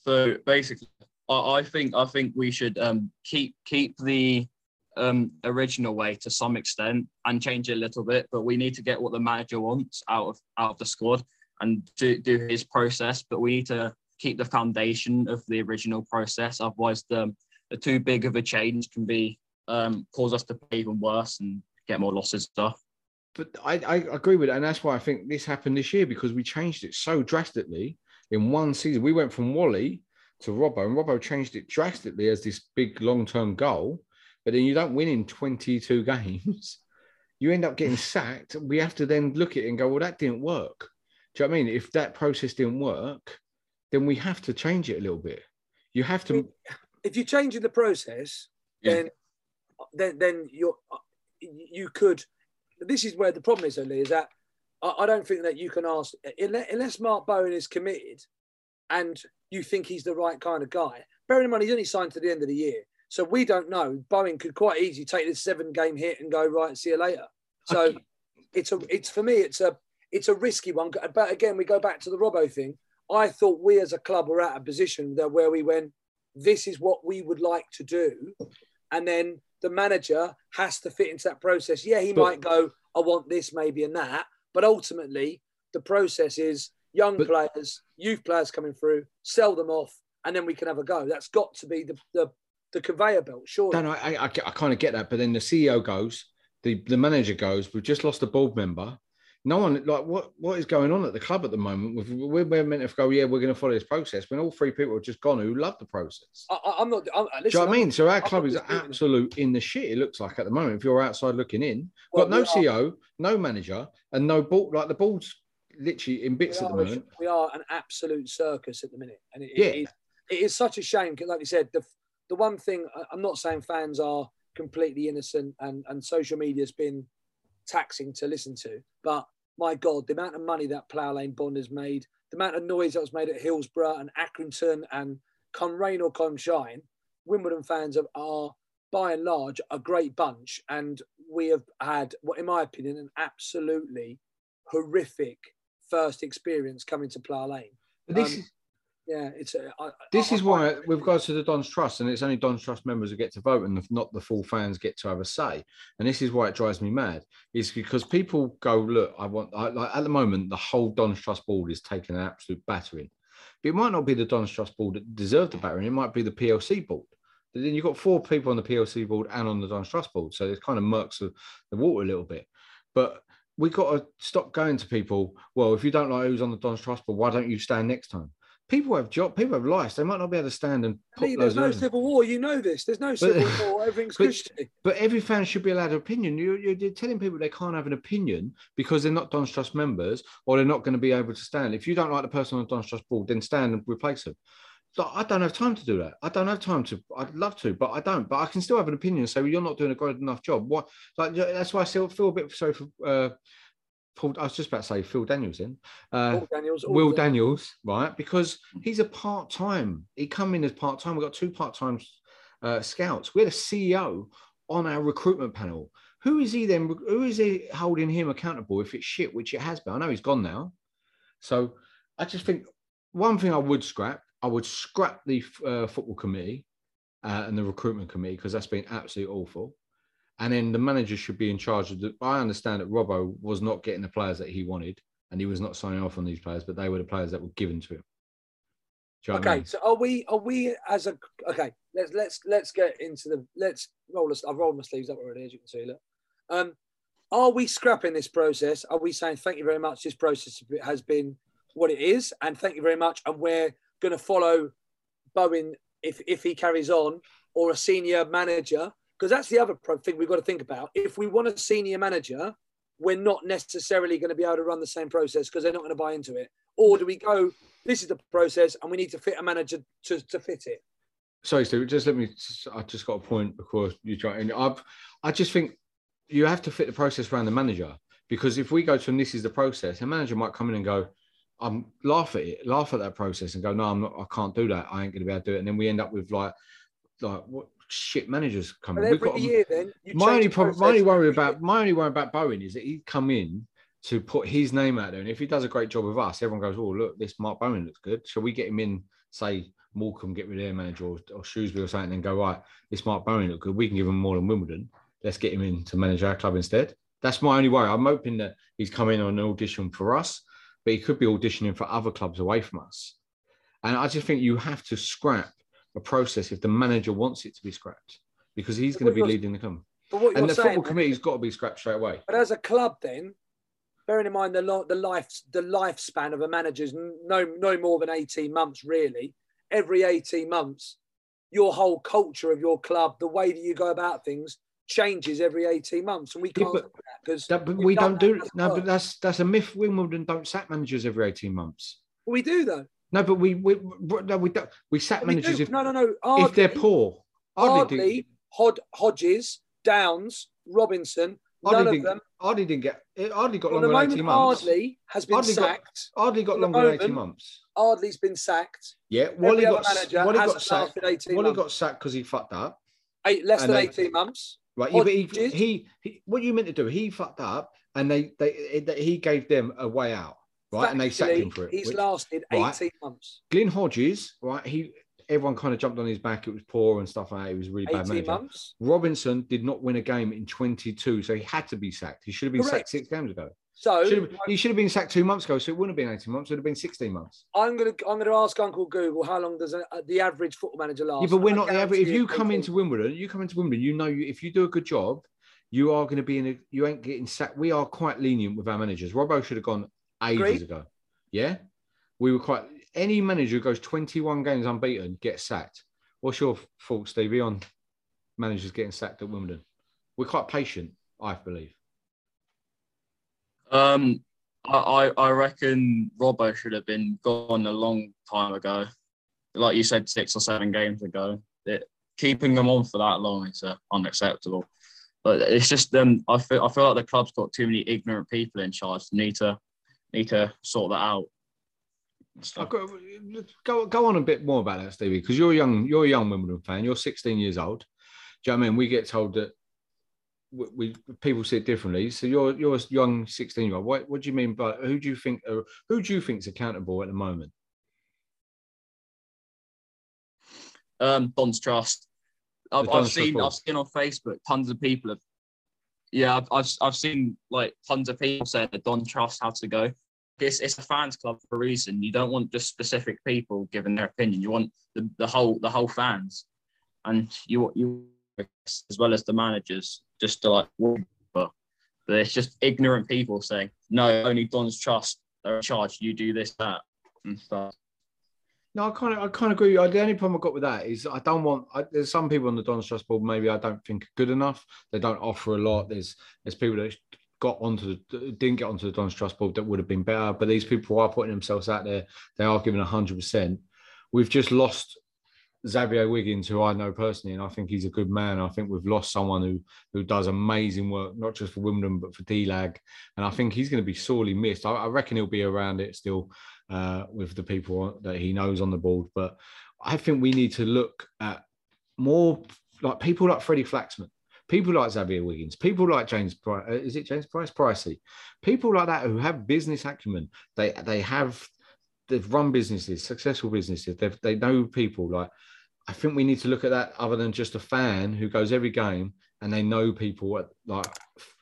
So basically, I, I think I think we should um, keep keep the um, original way to some extent and change it a little bit. But we need to get what the manager wants out of out of the squad and do, do his process. But we need to keep the foundation of the original process. Otherwise, the the too big of a change can be um, cause us to play even worse and get more losses stuff. but I, I agree with it, and that's why I think this happened this year because we changed it so drastically in one season. We went from Wally to Robbo, and Robbo changed it drastically as this big long-term goal. But then you don't win in 22 games. You end up getting sacked. We have to then look at it and go, well, that didn't work. Do you know what I mean? If that process didn't work, then we have to change it a little bit. You have to. If you're changing the process, Yeah. then then then you're uh, you could. This is where the problem is, only is that I, I don't think that you can ask unless, Mark Bowen is committed, and you think he's the right kind of guy. Bearing in mind he's only signed to the end of the year, so we don't know. Bowen could quite easily take this seven game hit and go right. And see you later. So it's a it's for me it's a it's a risky one. But again, we go back to the Robbo thing. I thought we as a club were at a position that where we went, this is what we would like to do, and then the manager has to fit into that process. Yeah, he But- might go, I want this, maybe, and that, but ultimately the process is young But- players, youth players coming through, sell them off, and then we can have a go. That's got to be the the, the conveyor belt, sure. Dan, I, I, I kind of get that, but then the CEO goes, the, the manager goes, we've just lost a board member. No one like what what is going on at the club at the moment? We're, we're meant to go, yeah, we're going to follow this process. When all three people have just gone who love the process. I, I'm not. I'm, listen, Do you know what I mean? So our I'm club is absolute in the shit. It looks like at the moment. If you're outside looking in, Well, got no are- CEO, no manager, and no ball. Like the ball's literally in bits at the are, a- moment. we are an absolute circus at the minute, and it, Yeah. it, is, it is such a shame. Like you said, the the one thing I'm not saying fans are completely innocent, and and social media's been taxing to listen to, but my God, the amount of money that Plough Lane Bond has made, the amount of noise that was made at Hillsborough and Accrington, and come rain or come shine, Wimbledon fans are, are by and large a great bunch, and we have had, what in my opinion, an absolutely horrific first experience coming to Plough Lane. But this Um, is Yeah, it's. uh, I, This I- is I- why, with regards to the Don's Trust, and it's only Don's Trust members who get to vote, and not the full fans get to have a say. And this is why it drives me mad. Is because people go, look, I want, I, like at the moment, the whole Don's Trust board is taking an absolute battering. But it might not be the Don's Trust board that deserved the battering. It might be the PLC board. But then you've got four people on the PLC board and on the Don's Trust board, so it kind of murks the, the water a little bit. But we got to stop going to people. Well, if you don't like who's on the Don's Trust board, why don't you stand next time? People have job, people have lives. They might not be able to stand and Lee, there's no civil war. You know this. There's no civil war. Everything's but, cushy. but every fan should be allowed an opinion. You, you're, you're telling people they can't have an opinion because they're not Don's Trust members or they're not going to be able to stand. If you don't like the person on Don's Trust board, then stand and replace them. So I don't have time to do that. I don't have time to. I'd love to, but I don't. But I can still have an opinion and say, well, you're not doing a good enough job. What? Like that's why I still feel a bit sorry for. Uh, Paul, I was just about to say Phil Daniels in. Uh, Daniels, Will of. Daniels, right? Because he's a part time. He come in as part time. We've got two part time uh, scouts. We had a CEO on our recruitment panel. Who is he then? Who is he holding him accountable if it's shit, which it has been? I know he's gone now. So I just think one thing I would scrap, I would scrap the uh, football committee uh, and the recruitment committee because that's been absolutely awful. And then the manager should be in charge of the. I understand that Robbo was not getting the players that he wanted, and he was not signing off on these players, but they were the players that were given to him. You know what I Okay, mean? so are we? Are we as a? Okay, let's let's let's get into the. Let's roll. us- I've rolled my sleeves up already, as you can see. Look, um, are we scrapping this process? Are we saying thank you very much? This process has been what it is, and thank you very much, and we're going to follow Bowen if if he carries on, or a senior manager, because that's the other thing we've got to think about. If we want a senior manager, we're not necessarily going to be able to run the same process because they're not going to buy into it. Or do we go? This is the process, and we need to fit a manager to, to fit it. sorry, Steve, just let me. I just got a point because you try and I've. I just think you have to fit the process around the manager because if we go to and this is the process, a manager might come in and go, "I'm laugh at it, laugh at that process," and go, "No, I'm not. I can't do that. I ain't going to be able to do it." And then we end up with like, like what shit managers coming. But every got year, then my only problem, my only worry year. about my only worry about Bowen is that he'd come in to put his name out there, and if he does a great job with us, everyone goes, "Oh, look, this Mark Bowen looks good." Shall we get him in? Say Morecambe, get rid of their manager, or, or Shrewsbury or something, and then go right. This Mark Bowen look good. We can give him more than Wimbledon. Let's get him in to manage our club instead. That's my only worry. I'm hoping that he's coming on an audition for us, but he could be auditioning for other clubs away from us. And I just think you have to scrap a process if the manager wants it to be scrapped because he's going to be leading the club. But what And the saying, football committee's got to be scrapped straight away. but as a club, then bearing in mind the lo- the life the lifespan of a manager's no no more than eighteen months, really. Every eighteen months, your whole culture of your club, the way that you go about things, changes every eighteen months, and we can't but- do that because but we don't do it no, work. but that's that's a myth. Wimbledon don't sack managers every eighteen months. we do though. No, but we we no, we don't. We sack We managers do. if no, no, no. if they're poor. Hardly Hod, Hodges, Downes, Robinson, Hardly none of them. Hardly didn't get. Hardly got longer than eighteen months. Ardley has been Hardly got- sacked, Hardly got the longer than eighteen months. Ardley's been sacked. Yeah, Wally got Wally got sacked. 18 Wally got sacked because he fucked up. Eight less And than eighteen months. Right, yeah, but he, he, he, what you meant to do? He fucked up, and they, they, they he gave them a way out, right? And they sacked him for it. He's which- lasted right. eighteen months. Glyn Hodges, right? He, everyone kind of jumped on his back. It was poor and stuff like that. He was a really bad manager. months. Robinson did not win a game in 22, so he had to be sacked. He should have been Correct. sacked six games ago. So Should have- he should have been sacked two months ago, so it wouldn't have been 18 months. It would have been 16 months. I'm gonna I'm gonna ask Uncle Google how long does a, the average football manager last? Yeah, but we're not the average. If you come 18. into Wimbledon, you come into Wimbledon, you know, you, if you do a good job, you are going to be in a. You ain't getting sacked. We are quite lenient with our managers. Robbo should have gone ages Agreed. ago. Yeah, we were quite. Any manager who goes 21 games unbeaten gets sacked. What's your thoughts, Stevie, on managers getting sacked at Wimbledon? We're quite patient, I believe. Um, I, I I reckon Robbo should have been gone a long time ago. Like you said, six or seven games ago. It, keeping them on for that long is uh, unacceptable. But it's just um, I feel I feel like the club's got too many ignorant people in charge. Need to need to sort that out. Got- Go, go on a bit more about that, Stevie, because you're a young. You're a young Wimbledon fan. You're 16 years old. Do you know what I mean? We get told that we, we people see it differently. So you're you're a young 16 year old. What what do you mean by who do you think uh, who do you think's accountable at the moment? um, Don's Trust. I've, I've seen. I've seen on Facebook tons of people have. Yeah, I've, I've I've seen like tons of people saying that Don Trust has to go. It's it's a fans club for a reason. You don't want just specific people giving their opinion. You want the, the whole the whole fans, and you you as well as the managers just to like. But it's just ignorant people saying no. Only Don's Trust are in charge. You do this that and stuff. No, I kind of, I kind of agree. The only problem I've got with that is I don't want. I, there's some people on the Don's Trust board maybe I don't think are good enough. They don't offer a lot. There's there's people that got onto the didn't get onto the Don's Trust board that would have been better. But these people are putting themselves out there. They are giving hundred percent. We've just lost Xavier Wiggins, who I know personally, and I think he's a good man. I think we've lost someone who who does amazing work, not just for Wimbledon but for DLAG, and I think he's going to be sorely missed. I, I reckon he'll be around it still uh, with the people that he knows on the board, but I think we need to look at more like people like Freddie Flaxman, people like Xavier Wiggins, people like James Price. Uh, is it James Price? Pricey, people like that who have business acumen. They they have they've run businesses, successful businesses. They they know people like I think we need to look at that other than just a fan who goes every game and they know people at, like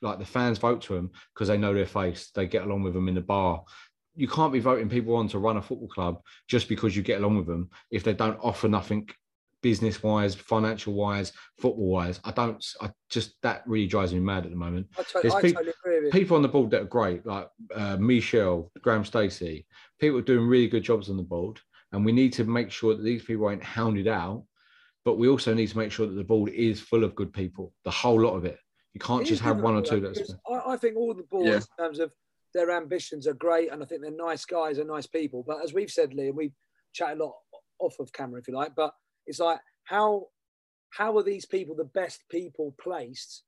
like the fans vote to them because they know their face. They get along with them in the bar. You can't be voting people on to run a football club just because you get along with them if they don't offer nothing business wise, financial wise, football wise. I don't. I just that really drives me mad at the moment. There's peop- totally agree with you. people on the board that are great, like uh, Michelle, Graham Stacey. People doing really good jobs on the board, and we need to make sure that these people ain't hounded out. But we also need to make sure that the board is full of good people, the whole lot of it. You can't It just have one or two. That's I, I think all the boards Yeah. in terms of their ambitions are great, and I think they're nice guys and nice people. But as we've said, Lee, and we chat a lot off of camera, if you like. But it's like how how are these people the best people placed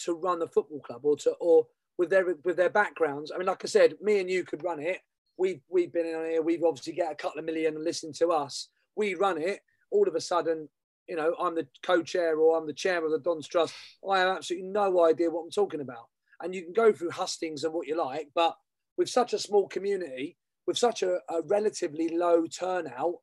to run the football club or to or with their with their backgrounds? I mean, like I said, me and you could run it. We've we've been in here. We've obviously get a couple of million and listening to us. We run it. All of a sudden, you know, I'm the co-chair or I'm the chair of the Don's Trust. I have absolutely no idea what I'm talking about. And you can go through hustings and what you like, but with such a small community, with such a, a relatively low turnout,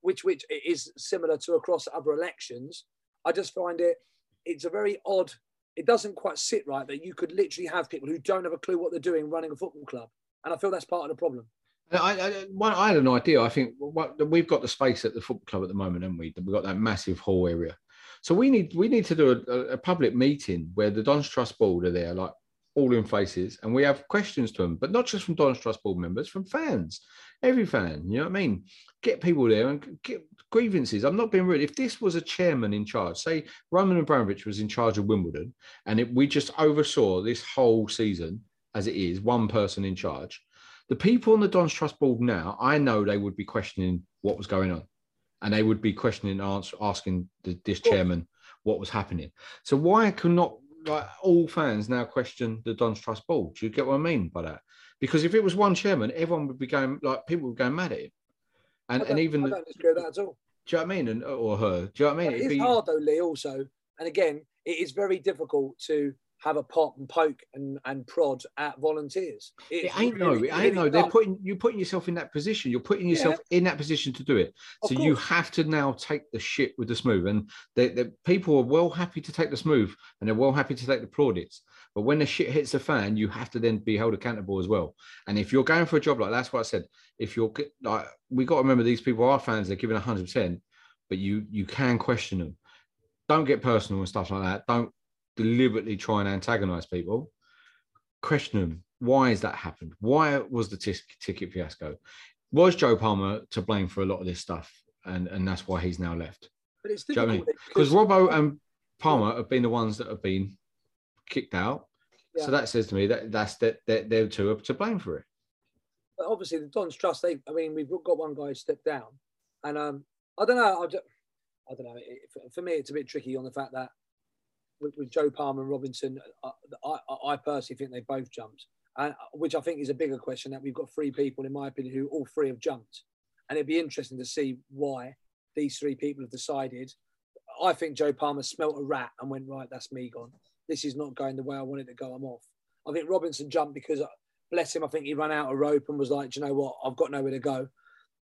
which which is similar to across other elections, I just find it it's a very odd. It doesn't quite sit right that you could literally have people who don't have a clue what they're doing running a football club, and I feel that's part of the problem. Uh, I, I, well, I had an idea. I think what, we've got the space at the football club at the moment, haven't we? We've got that massive hall area. So we need we need to do a, a public meeting where the Don's Trust Board are there, like all in faces, and we have questions to them, but not just from Don's Trust Board members, from fans, every fan. You know what I mean? Get people there and get grievances. I'm not being rude. If this was a chairman in charge, say Roman Abramovich was in charge of Wimbledon, and it, we just oversaw this whole season as it is, one person in charge. The people on the Don's Trust Board now, I know they would be questioning what was going on, and they would be questioning, answer, asking the, this chairman what was happening. So why could not like all fans now question the Don's Trust Board? Do you get what I mean by that? Because if it was one chairman, everyone would be going like people would go mad at him, and and even I don't disagree that at all. do you know what I mean? And or her, do you know what I mean? But It'd it's be- hard though, Lee. Also, and again, it is very difficult to have a pop and poke and, and prod at volunteers. It ain't no, it ain't really no. They're putting you're putting yourself in that position. You're putting yourself in that position to do it. Of so you have to now take the shit with the smooth. And the, the people are well happy to take the smooth and they're well happy to take the plaudits. But when the shit hits the fan, you have to then be held accountable as well. And if you're going for a job like that's what I said. If you're like, we got to remember these people are fans. They're giving hundred percent, but you you can question them. Don't get personal and stuff like that. Don't deliberately try and antagonize people question them. Why has that happened? Why was the tis- ticket fiasco? Was Joe Palmer to blame for a lot of this stuff? And, and that's why he's now left. But it's Do you know I mean? Because Robbo and Palmer have been the ones that have been kicked out. Yeah. So that says to me that that's that that they're two are to blame for it. But obviously, the Don's Trust. They, I mean, we've got one guy who stepped down, and um, I don't know. I, don't- I don't know. It, for me, it's a bit tricky on the fact that with, with Joe Palmer and Robinson, I, I, I personally think they both jumped, and uh, which I think is a bigger question that we've got three people, in my opinion, who all three have jumped, and it'd be interesting to see why these three people have decided. I think Joe Palmer smelt a rat and went right. That's me gone. This is not going the way I wanted to go. I'm off. I think Robinson jumped because, uh, bless him, I think he ran out of rope and was like, "Do you know what? I've got nowhere to go.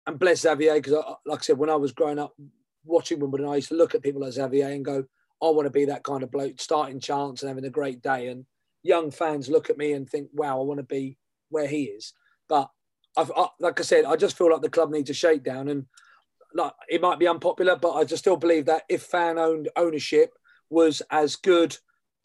And bless Xavier because, like I said, when I was growing up watching Wimbledon, I used to look at people like Xavier and go, I want to be that kind of bloke, starting chance and having a great day. And young fans look at me and think, wow, I want to be where he is. But I've, I, like I said, I just feel like the club needs a shakedown. And like it might be unpopular, but I just still believe that if fan owned ownership was as good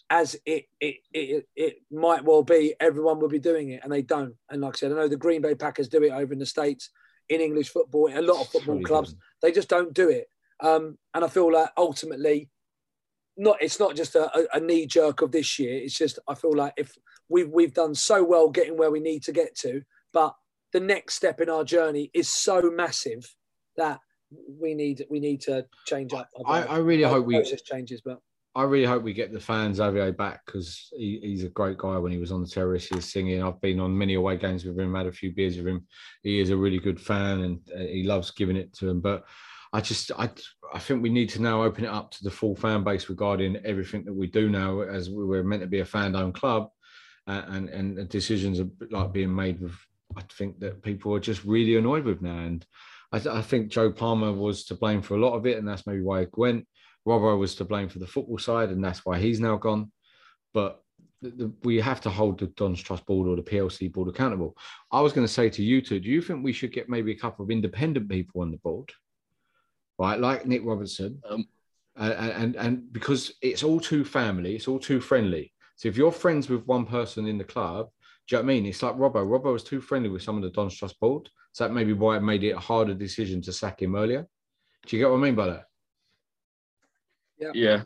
as it, it it it might well be, everyone would be doing it, and they don't. And like I said, I know the Green Bay Packers do it over in the states. in English football, a lot of football clubs. They just don't do it. Um, and I feel like ultimately, not it's not just a, a, knee jerk of this year. It's just I feel like if we've we've done so well getting where we need to get to, but the next step in our journey is so massive that we need we need to change up. I- I really hope we- changes, but I really hope we get the fans Xavier back because he, he's a great guy when he was on the terrace. he was singing. I've been on many away games with him, had a few beers with him. He is a really good fan and uh, he loves giving it to him. But I just, I, I think we need to now open it up to the full fan base regarding everything that we do now, as we we're meant to be a fan-owned club, uh, and and the decisions are like being made with. I think that people are just really annoyed with now, and I, th- I think Joe Palmer was to blame for a lot of it, and that's maybe why it went. Robbo was to blame for the football side, and that's why he's now gone. But we have to hold the Don's Trust Board or the PLC board accountable. I was going to say to you two, do you think we should get maybe a couple of independent people on the board, right? Like Nick Robinson. Um, uh, and and because it's all too family, it's all too friendly. So if you're friends with one person in the club, do you know what I mean? It's like Robbo. Robbo was too friendly with some of the Don's Trust Board, so that may be why it made it a harder decision to sack him earlier. Do you get what I mean by that? Yeah. Yeah.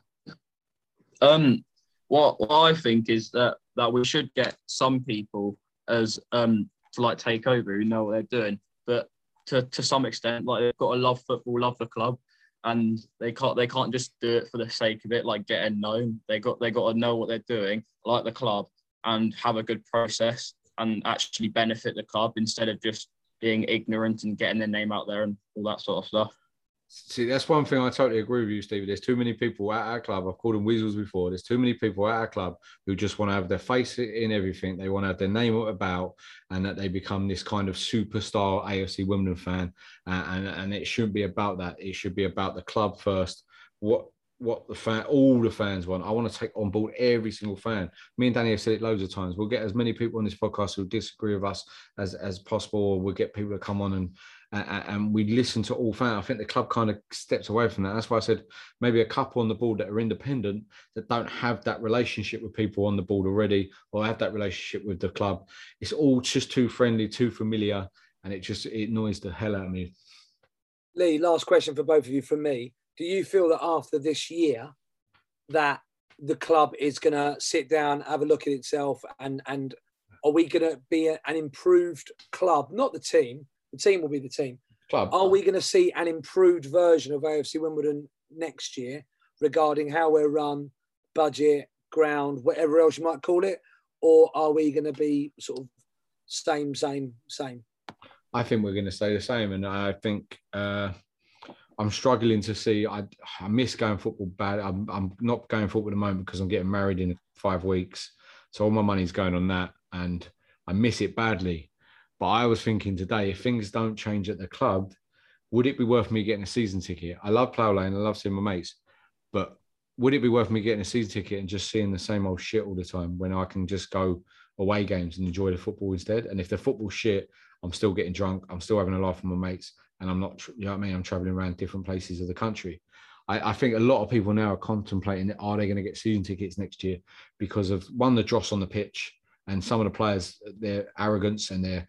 Um, what, what I think is that that we should get some people as um to like take over who know what they're doing, but to to some extent, like they've got to love football, love the club, and they can't they can't just do it for the sake of it, like getting known. They got they got to know what they're doing, like the club, and have a good process and actually benefit the club instead of just being ignorant and getting their name out there and all that sort of stuff. See, that's one thing I totally agree with you, Stevie. There's too many people at our club. I've called them weasels before. There's too many people at our club who just want to have their face in everything. They want to have their name about, and that they become this kind of superstar AFC Wimbledon fan. Uh, and and it shouldn't be about that. It should be about the club first. What what the fan, all the fans want. I want to take on board every single fan. Me and Danny have said it loads of times. We'll get as many people on this podcast who disagree with us as as possible. We'll get people to come on and and, and we listen to all fans. I think the club kind of steps away from that. That's why I said maybe a couple on the board that are independent that don't have that relationship with people on the board already, or have that relationship with the club. It's all just too friendly, too familiar, and it just it annoys the hell out of me. Lee, last question for both of you from me. Do you feel that after this year that the club is going to sit down, have a look at itself, and and are we going to be an improved club? Not the team. The team will be the team. Club. Are we going to see an improved version of AFC Wimbledon next year regarding how we're run, budget, ground, whatever else you might call it, or are we going to be sort of same, same, same? I think we're going to stay the same, and I think uh, I'm struggling to see. I I miss going football bad. I'm I'm not going football at the moment because I'm getting married in five weeks, so all my money's going on that, and I miss it badly. But I was thinking today, if things don't change at the club, would it be worth me getting a season ticket? I love Plough Lane, I love seeing my mates, but would it be worth me getting a season ticket and just seeing the same old shit all the time when I can just go away games and enjoy the football instead? And if the football shit, I'm still getting drunk, I'm still having a laugh with my mates, and I'm not, you know what I mean? I'm traveling around different places of the country. I, I think a lot of people now are contemplating are they going to get season tickets next year because of one, the dross on the pitch, and some of the players, their arrogance and their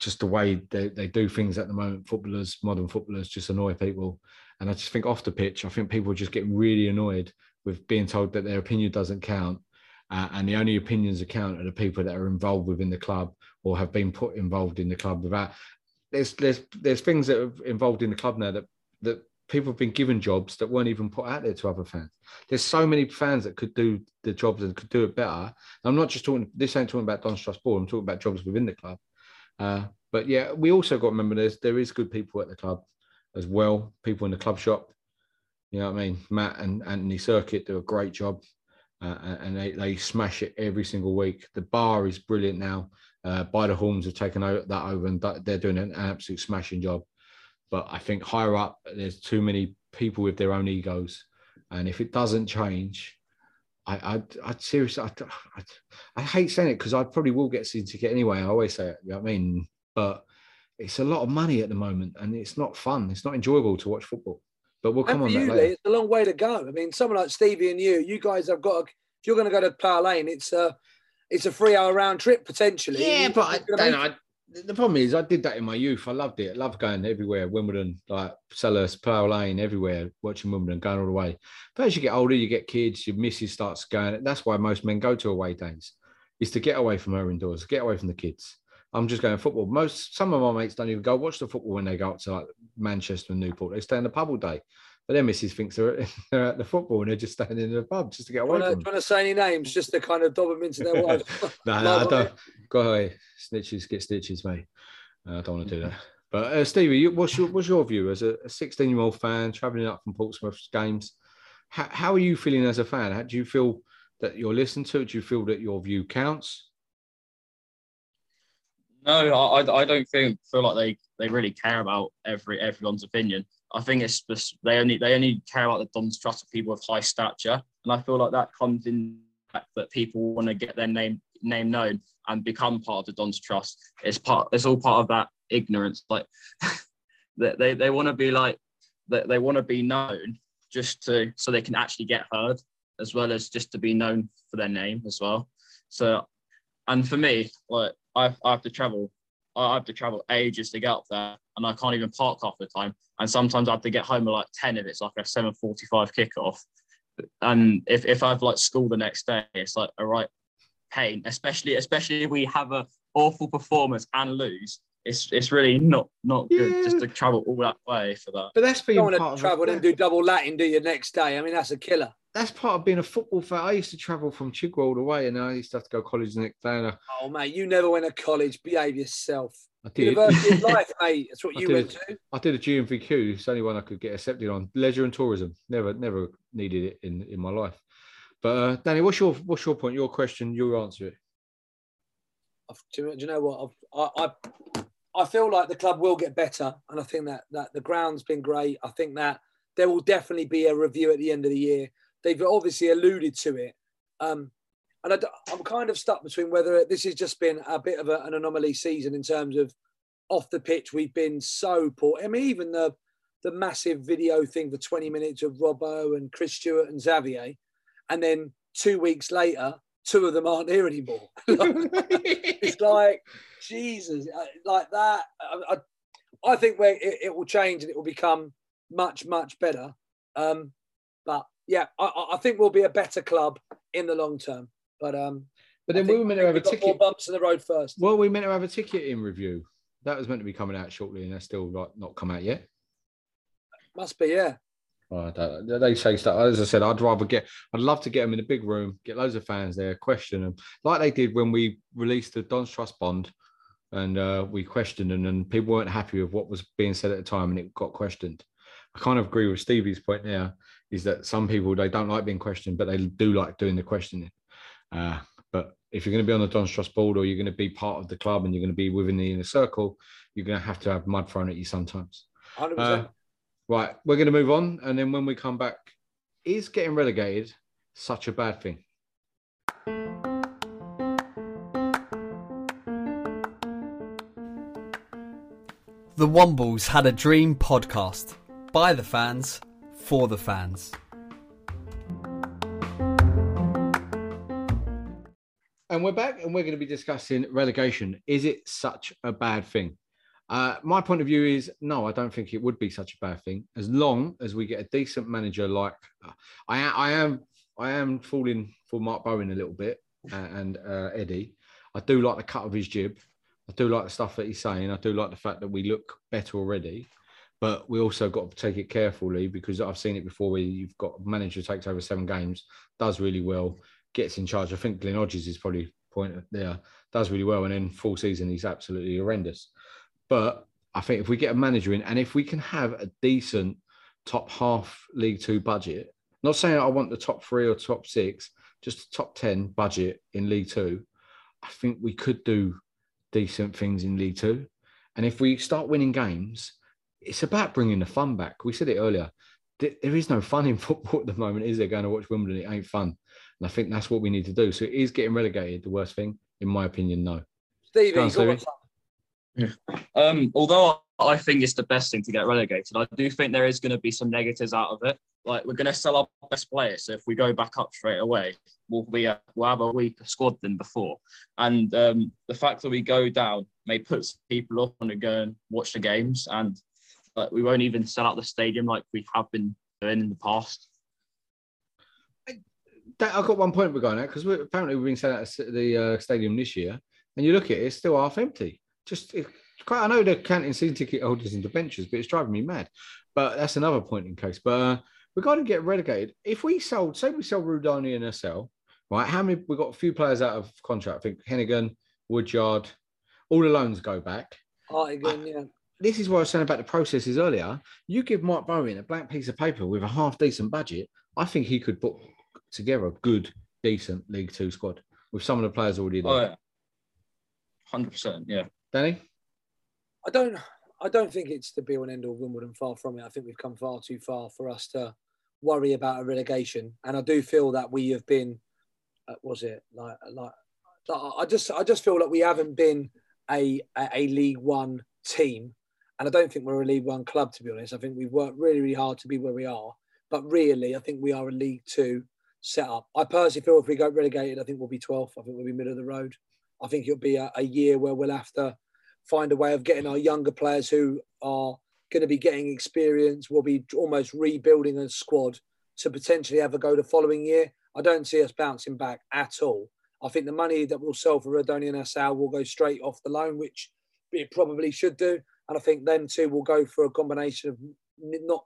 just the way they, they do things at the moment. Footballers, modern footballers, just annoy people. And I just think off the pitch, I think people just getting really annoyed with being told that their opinion doesn't count. Uh, and the only opinions that count are the people that are involved within the club or have been put involved in the club. Without there's there's there's things that are involved in the club now that that people have been given jobs that weren't even put out there to other fans. There's so many fans that could do the jobs and could do it better. I'm not just talking. This ain't talking about Don's Trust board. I'm talking about jobs within the club. Uh, but yeah, we also got to remember there's there is good people at the club as well. People in the club shop. You know what I mean? Matt and Anthony Circuit do a great job, uh, and they, they smash it every single week. The bar is brilliant now. Uh, By the Horns have taken o- that over, and they're doing an absolute smashing job. But I think higher up, there's too many people with their own egos, and if it doesn't change, I, I'd, I'd seriously, I'd, I'd, I hate saying it because I probably will get a season ticket anyway. I always say it, you know what I mean? But it's a lot of money at the moment and it's not fun. It's not enjoyable to watch football. But we'll come and on you. Lee, it's a long way to go. I mean, someone like Stevie and you, you guys have got. A, if you're going to go to Plough Lane, it's a it's a three hour round trip potentially. Yeah, but I, you're gonna Dan, make- I, the problem is, I did that in my youth. I loved it. I loved going everywhere, Wimbledon, like Selhurst, Plough Lane, everywhere, watching Wimbledon, going all the way. But as you get older, you get kids, your missus starts going. That's why most men go to away days, is to get away from her indoors, get away from the kids. I'm just going football. Most some of my mates don't even go watch the football when they go up to like Manchester and Newport. They stay in the pub all day. But their missus thinks they're, they're at the football and they're just standing in the pub just to get away Trying to, from them. trying to say any names just to kind of dob them into their wives. no, no, I don't. Go away. Snitches get stitches, mate. Uh, I don't want to do that. But uh, Stevie, you, what's your what's your view as a 16 year old fan traveling up from Portsmouth games? How, how are you feeling as a fan? How, do you feel that you're listened to? Do you feel that your view counts? No, I, I don't think feel like they, they really care about every everyone's opinion. I think it's they only they only care about the Don's trust of people of high stature, and I feel like that comes in that people want to get their name name known and become part of the Don's trust. It's part. It's all part of that ignorance. Like they they, they want to be like they, they want to be known just to so they can actually get heard as well as just to be known for their name as well. So, and for me, like I, I have to travel, I have to travel ages to get up there, and I can't even park half the time. And sometimes I have to get home at like ten if it's like a seven forty-five kickoff. And if, if I've like school the next day, it's like a right pain, especially especially if we have a awful performance and lose. It's it's really not not good just to travel all that way for that. But that's for You don't want part to of travel and do double Latin, do you, next day? I mean, that's a killer. That's part of being a football fan. I used to travel from Chigwell all the way, and I used to have to go to college the next day. I, Oh, mate, you never went to college. Behave yourself. I did. University of Life, mate. That's what I you did. went to. I did a GNVQ. It's the only one I could get accepted on. Leisure and tourism. Never, never needed it in in my life. But uh, Danny, what's your what's your point? Your question. You answer it. I've- Do you, do you know what? I've, I, I I feel like the club will get better, and I think that that the ground's been great. I think that there will definitely be a review at the end of the year. They've obviously alluded to it, um, and I, am kind of stuck between whether this has just been a bit of a, an anomaly season in terms of off the pitch. We've been so poor. I mean, even the the massive video thing for 20 minutes of Robbo and Chris Stewart and Xavier, and then two weeks later, two of them aren't here anymore. it's like Jesus, uh, like that. I, I, I think where it, it will change and it will become much much better. Um, but yeah, I- I, think we'll be a better club in the long term. But um, But then we were meant to have a think we've got ticket. More bumps in the road first. Well, we meant to have a ticket in review. That was meant to be coming out shortly, and that's still like not come out yet. Must be yeah. Oh, I don't- they say stuff. As I said, I'd rather get. I'd love to get them in a big room, get loads of fans there, question them like they did when we released the Don's Trust Bond, and uh, we questioned them, and people weren't happy with what was being said at the time, and it got questioned. I kind of agree with Stevie's point now. Is that some people they don't like being questioned, but they do like doing the questioning. Uh, but if you're going to be on the Don's Trust board, or you're going to be part of the club, and you're going to be within the inner circle, you're going to have to have mud thrown at you sometimes. Hundred Uh, right, we're going to move on, and then when we come back, is getting relegated such a bad thing? The Wombles had a dream podcast by the fans for the fans. And we're back, and we're going to be discussing relegation. Is it such a bad thing? Uh, my point of view is no, I don't think it would be such a bad thing as long as we get a decent manager. Like I, am- I am, I am falling for Mark Bowen a little bit uh, and uh, Eddie. I do like the cut of his jib. I do like the stuff that he's saying. I do like the fact that we look better already, but we also got to take it carefully because I've seen it before where you've got a manager takes over seven games, does really well, gets in charge. I think Glyn Hodges is probably point there, does really well, and then full season he's absolutely horrendous. But I think if we get a manager in, and if we can have a decent top half League Two budget, not saying I want the top three or top six, just the top ten budget in League Two, I think we could do decent things in League Two. And if we start winning games, it's about bringing the fun back. We said it earlier. There there is no fun in football at the moment, is there? Going to watch Wimbledon, it ain't fun. And I think that's what we need to do. So is getting relegated the worst thing? In my opinion, no. Stevie, on, go on, Stevie. Um, although I think it's the best thing to get relegated, I do think there is going to be some negatives out of it. Like we're going to sell our best players, so if we go back up straight away, we'll be a, we'll have a weaker squad than before. And um, the fact that we go down, may put people off want to go and watch the games, and like we won't even sell out the stadium like we have been doing in the past. That, I've got one point we're going at because apparently we've been selling out the uh, stadium this year, and you look at it, it's still half empty. Just it's quite. I know they're counting season ticket holders into benches, but it's driving me mad. But that's another point in case. But uh, regarding get relegated, if we sold, say we sell Rudoni and Assal, right? How many? We've got a few players out of contract. I think Heneghan, Woodyard, all the loans go back. Hartigan, yeah. This is what I was saying about the processes earlier. You give Mike Bowen a blank piece of paper with a half decent budget, I think he could put together a good, decent League Two squad with some of the players already there. Oh, yeah. Hundred percent, yeah. Danny, I don't. I don't think it's the be all and end all of Wimbledon. Far from it. I think we've come far too far for us to worry about a relegation. And I do feel that we have been. Uh, was it like like? I just I just feel like we haven't been a, a a League One team, and I don't think we're a League One club to be honest. I think we've worked really really hard to be where we are, but really I think we are a League Two set up. I personally feel if we get relegated, I think we'll be 12th. I think we'll be middle of the road. I think it'll be a, a year where we'll have to find a way of getting our younger players who are going to be getting experience. We'll be almost rebuilding a squad to potentially have a go the following year. I don't see us bouncing back at all. I think the money that we'll sell for Rudoni and Assal will go straight off the loan, which it probably should do. And I think them two will go for a combination of not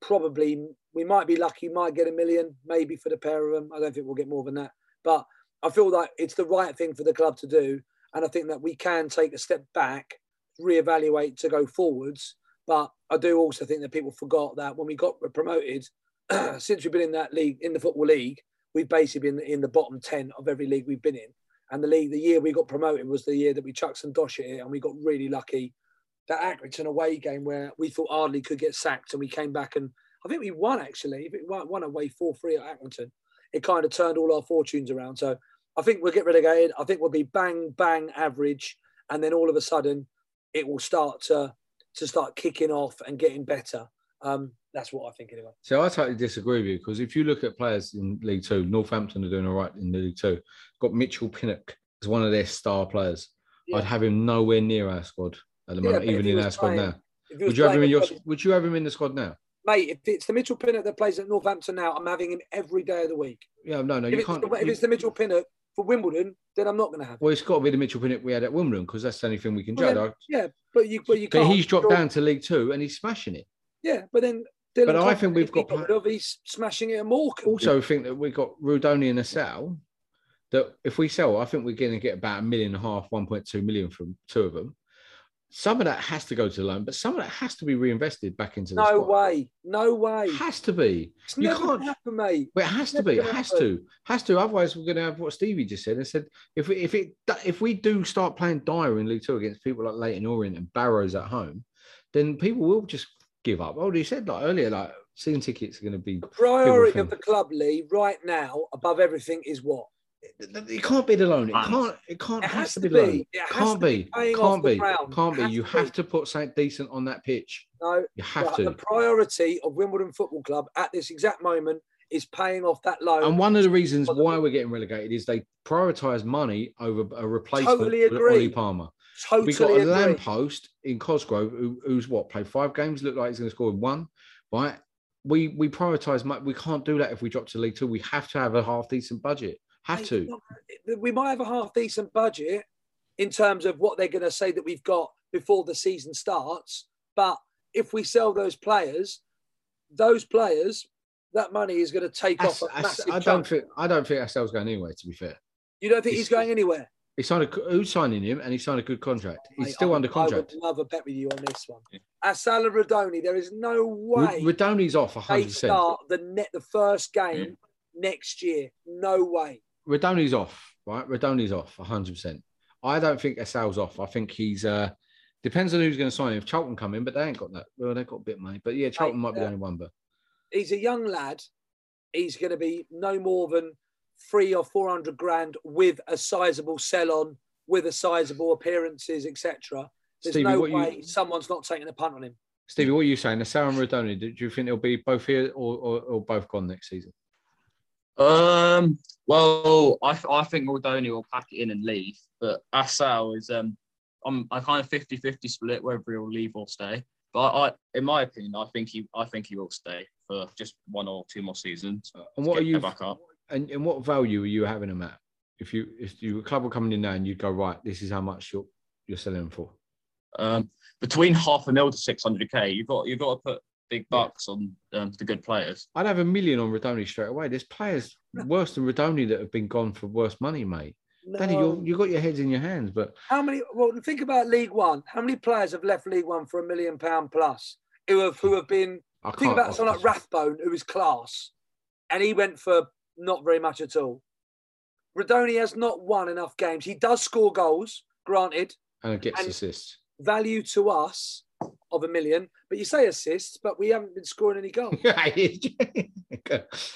probably, we might be lucky, might get a million maybe for the pair of them. I don't think we'll get more than that. But I feel like it's the right thing for the club to do. And I think that we can take a step back, reevaluate to go forwards. But I do also think that people forgot that when we got promoted, since we've been in that league, in the Football League, we've basically been in the bottom 10 of every league we've been in. And the league, the year we got promoted was the year that we chucked some dosh at it and we got really lucky. That Accrington away game where we thought Ardley could get sacked and we came back and I think we won actually. If it won away 4 3 at Accrington, it kind of turned all our fortunes around. So I think we'll get relegated. I think we'll be bang, bang average. And then all of a sudden it will start to, to start kicking off and getting better. Um, that's what I think anyway. So I totally disagree with you because if you look at players in League Two, Northampton are doing all right in League Two. Got Mitchell Pinnock as one of their star players. Yeah. I'd have him nowhere near our squad at the yeah, moment, even in our squad now. Would you have him in your? Would you have him in the squad now? Mate, if it's the Mitchell Pinnock that plays at Northampton now, I'm having him every day of the week. Yeah, no, no, if you can't. The, if it's the Mitchell Pinnock for Wimbledon, then I'm not going to have. Well, it's got to be the Mitchell Pinnock we had at Wimbledon because that's the only thing we can well, judge. yeah, but you, but you. But he's dropped down to League Two and he's smashing it. Yeah, but then Dylan but I think we've got. Of, he's smashing it at Morecambe. Also, think that we've got Rudoni in and Assal. That if we sell, I think we're going to get about a million and a half, 1.2 million from two of them. Some of that has to go to the loan, but some of that has to be reinvested back into the No squad. way. No way. Has to be. It's you can't happen, mate. But it has to be. It has to. Has to. Otherwise, we're going to have what Stevie just said. And said if we, if it if we do start playing dire in League Two against people like Leyton Orient and Barrows at home, then people will just give up. Oh, Already said like earlier, like season tickets are going to be the priority of the club, Lee, right now above everything is what it can't be the loan. It can't. It can't. It has, to be. be. It can't be. Can't be. Can't be. You have to put something decent on that pitch. No, you have to. The priority of Wimbledon Football Club at this exact moment is paying off that loan. And one of the reasons why we're getting relegated is they prioritise money over a replacement totally for Ollie Palmer. Totally we got a agree. lamppost in Cosgrove who, who's what played five games. Looked like he's going to score one. Right. We we prioritise. We can't do that if we drop to League Two. We have to have a half decent budget. Have to. We might have a half decent budget in terms of what they're going to say that we've got before the season starts. But if we sell those players, those players, that money is going to take off. A massive I don't think. I don't think Assal's going anywhere. To be fair, you don't think he's, he's going anywhere. He signed a, who's signing him, and he signed a good contract. He's Mate, still I, under contract. I would love a bet with you on this one. Assal Rudoni, there is no way. Rudoni's off 100%. They start the net the first game mm. next year. No way. Rudoni's off, right? Rudoni's off 100%. I don't think Assal's off. I think he's uh depends on who's going to sign him. If Charlton come in, but they ain't got that. Well, they've got a bit of money, but yeah, Charlton might be the only one. But he's a young lad. He's going to be no more than three or four hundred grand with a sizable sell on, with a sizable appearances, etc. There's Stevie, no way you... someone's not taking a punt on him. Stevie, what are you saying? Assal and Rudoni, do you think they'll be both here or, or, or both gone next season? Um. Well, I, I think Rudoni will pack it in and leave, but Assal is um. I'm I kind of 50-50 split whether he'll leave or stay. But I, I, in my opinion, I think he I think he will stay for just one or two more seasons. And what are you? back up? And, and what value are you having him at? If you if you a club were coming in now and you'd go right, this is how much you're you're selling him for. Um, between half a mil to 600k, you've got you've got to put big bucks on um, the good players. I'd have a million on Rudoni straight away. There's players worse than Rudoni that have been gone for worse money, mate. Danny, you you got your heads in your hands, but How many? Well, think about League One. How many players have left League One for a million pound plus? Who have who have been? I Think can't. about someone like Rathbone, who was class, and he went for not very much at all. Rudoni has not won enough games. He does score goals, granted, and it gets and- assists. value to us of a million. But you say assists, but we haven't been scoring any goals.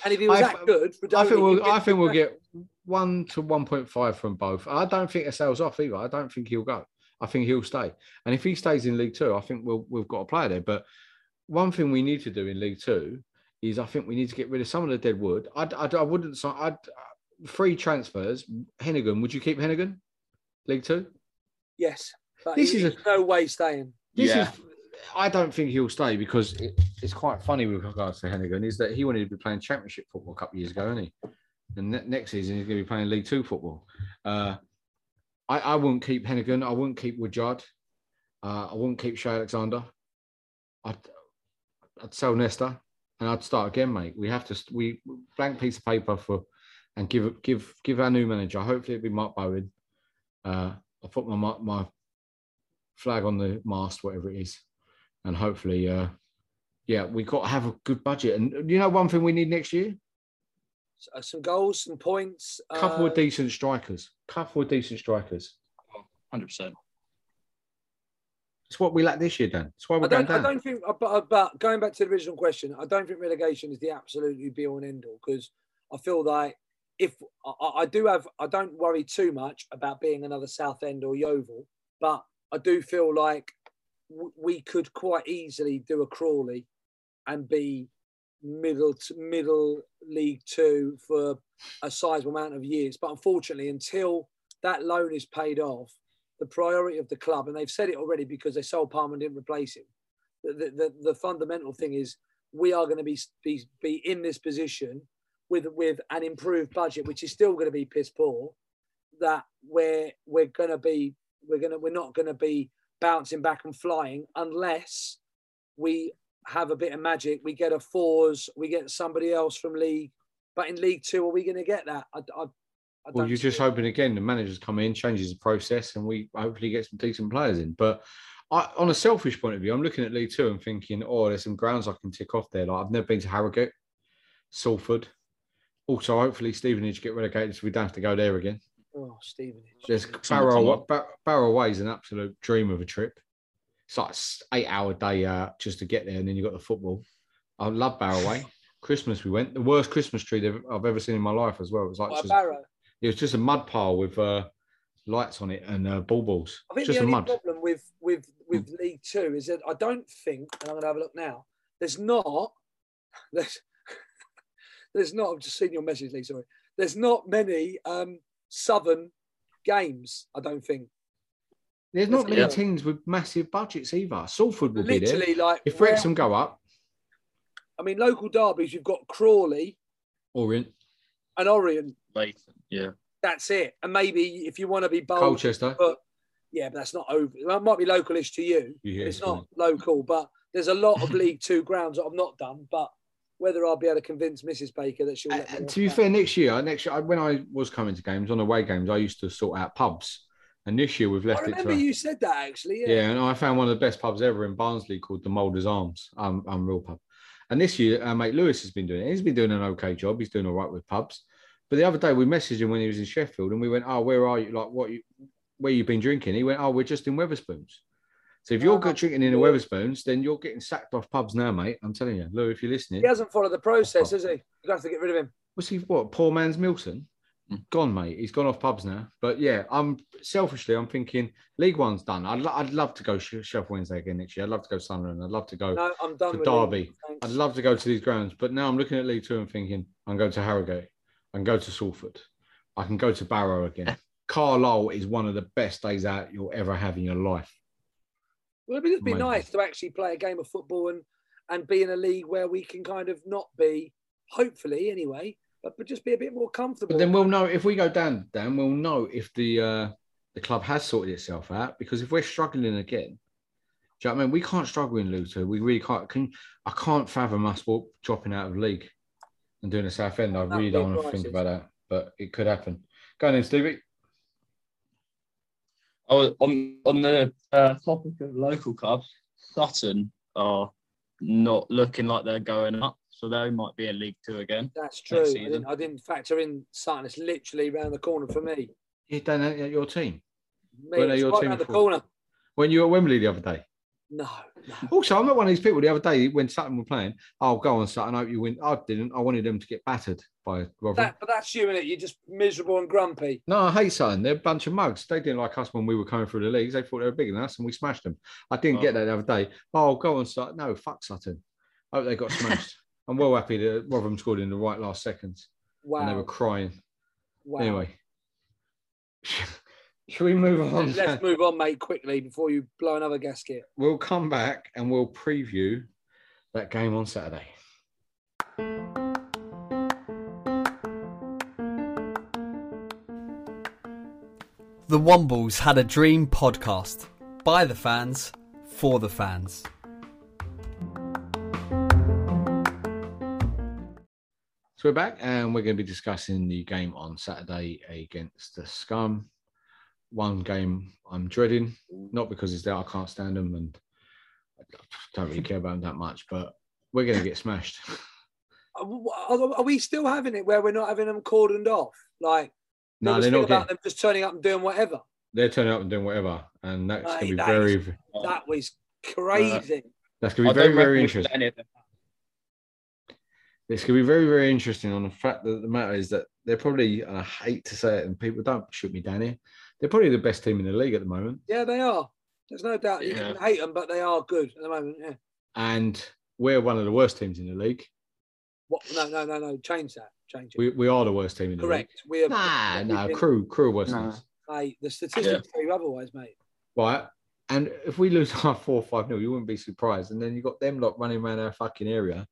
And if he was I- that good, I think we'll I get- think we'll get one to one point five from both. I don't think it sells off either. I don't think he'll go. I think he'll stay. And if he stays in League Two, I think we'll we've got a player there. But one thing we need to do in League Two is I think we need to get rid of some of the dead wood. I'd, I'd, I wouldn't sign. I'd free transfers. Heneghan, would you keep Heneghan? League Two. Yes, but This is a- no way staying. This is. I don't think he'll stay because it, it's quite funny with regards to Heneghan is that he wanted to be playing Championship football a couple of years ago, isn't he? And ne- next season he's going to be playing League Two football. Uh, I, I wouldn't keep Heneghan. I wouldn't keep Woodyard. Uh, I wouldn't keep Cheye Alexander. I'd, I'd sell Nesta and I'd start again, mate. We have to we blank piece of paper for and give give give our new manager. Hopefully it'll be Mark Bowen. Uh, I'll put my my- my flag on the mast, whatever it is, and hopefully, uh, yeah, we got to have a good budget. And you know, one thing we need next year: Uh, some goals, some points. a couple uh, of decent strikers. Couple of decent strikers. Hundred percent. It's what we lack this year, Dan. It's why we're I going don't, I down. don't think, but, but going back to the original question, I don't think relegation is the absolutely be all and end all because I feel like if I, I do have, I don't worry too much about being another Southend or Yeovil, but I do feel like w- we could quite easily do a Crawley and be middle to middle League Two for a sizable amount of years. But unfortunately, until that loan is paid off, the priority of the club, and they've said it already because they sold Palmer and didn't replace him. The, the, the, the fundamental thing is we are going to be, be be in this position with with an improved budget, which is still going to be piss poor. That we're we're going to be we're to we're not going to be bouncing back and flying unless we have a bit of magic. We get a fours, we get somebody else from league. But in League Two, are we going to get that? I, I, I Well, you're just it. hoping again the managers come in, changes the process, and we hopefully get some decent players in. But I, on a selfish point of view, I'm looking at League Two and thinking, oh, there's some grounds I can tick off there. Like I've never been to Harrogate, Salford. Also, hopefully Stevenage get relegated so we don't have to go there again. Oh, Stevenage. There's Barrow, Barrow Way is an absolute dream of a trip. It's like eight hour day uh, just to get there, and then you've got the football. I love Barrow Way. Christmas we went. The worst Christmas tree I've ever seen in my life as well. It was like Like just, Barrow. it was just a mud pile with uh, lights on it and uh, ball balls. I think just the a only mud. problem with with with League Two is that I don't think, and I'm going to have a look now. There's not there's there's not. I've just seen your message, Lee. Sorry. There's not many um, Southern games. I don't think. There's not many Yeah. teams with massive budgets either. Salford will be Literally, there. like If where- Wrexham go up, I mean, local derbies. You've got Crawley Orient, and Orient. Lathan. Yeah. That's it. And maybe if you want to be bold, Colchester. but yeah, but that's not over. That might be localish to you. Yeah, it's it's not local, but there's a lot of League Two grounds that I've not done. But whether I'll be able to convince Mrs. Baker that she'll uh, let me uh, And to be fair, next year, uh, next year, when I was coming to games on away games, I used to sort out pubs. And this year we've left I it remember to. you said that actually. Yeah. Yeah, and I found one of the best pubs ever in Barnsley called the Moulders Arms, um, um Unreal Pub. And this year, our mate Lewis has been doing it. He's been doing an okay job. He's doing all right with pubs. But the other day we messaged him when he was in Sheffield, and we went, "Oh, where are you? Like, what? You, where you been drinking?" He went, "Oh, we're just in Wetherspoons." So if you're drinking in the Wetherspoons, then you're getting sacked off pubs now, mate. I'm telling you, Lou, if you're listening, He hasn't followed the process, has he? You're gonna have to get rid of him. was he what? Poor man's Milton. Hmm. Gone, mate. He's gone off pubs now. But yeah, I'm selfishly, I'm thinking League One's done. I'd, lo- I'd love to go Sh- Sheffield Wednesday again next year. I'd love to go Sunderland. I'd love to go No, I'm done to Derby. I'd love to go to these grounds. But now I'm looking at League Two and thinking I'm going to Harrogate. I can go to Salford. I can go to Barrow again. Carlisle is one of the best days out you'll ever have in your life. Well, it'd just be Amazing. nice to actually play a game of football and and be in a league where we can kind of not be, hopefully anyway, but, but just be a bit more comfortable. But then we'll know if we go down, Dan, we'll know if the uh, the club has sorted itself out. Because if we're struggling again, do you know what I mean? We can't struggle in Two. We really can't. Can I can't fathom us dropping out of league and doing a Southend. I really don't want to think about that, but it could happen. Go on then, Stevie. Oh, on on the uh, topic of local clubs, Sutton are not looking like they're going up, so they might be in League Two again. That's true. I didn't, I didn't factor in Sutton. It's literally round the corner for me. You don't know your team Me, Were it's your right team round the corner. when you were at Wembley the other day. No, no. Also, I'm not one of these people. The other day when Sutton were playing, oh, go on, Sutton. I hope you win. I didn't. I wanted them to get battered by Rotherham. That, but that's you, innit? You're just miserable and grumpy. No, I hate Sutton. They're a bunch of mugs. They didn't like us when we were coming through the leagues. They thought they were bigger than us, and we smashed them. I didn't get oh. that the other day. Oh, go on, Sutton. No, fuck Sutton. I hope they got smashed. I'm well happy that Rotherham scored in the right last seconds, Wow. and they were crying. wow. Anyway, should we move on? Let's move on, mate, quickly before you blow another gasket. We'll come back and we'll preview that game on Saturday. The Wombles had a dream podcast by the fans for the fans. So we're back and we're going to be discussing the game on Saturday against the Scum. One game I'm dreading, not because it's there, I can't stand them and I don't really care about them that much, but we're going to get smashed. Are, are- are we still having it where we're not having them cordoned off? Like, No, there was they're not about getting, them just turning up and doing whatever. they're turning up and doing whatever, and that's going to be that very, is- That was uh, crazy. that's going to be I very, very interesting. any of It's going to be very, very interesting on the fact that the matter is that they're probably, and I hate to say it, and people don't shoot me down here, they're probably the best team in the league at the moment. yeah, they are. There's no doubt. You Yeah. can hate them, but they are good at the moment. Yeah. And we're one of the worst teams in the league. What? No, no, no, no. Change that. Change it. We, we are the worst team in the world? Correct. We are. Nah, we nah, can- Crewe, Crewe are worse than Nah. us. Mate, the statistics tell you otherwise, mate. Right. And if we lose our 4 5 nil, you wouldn't be surprised. And then you got them lot running around our fucking area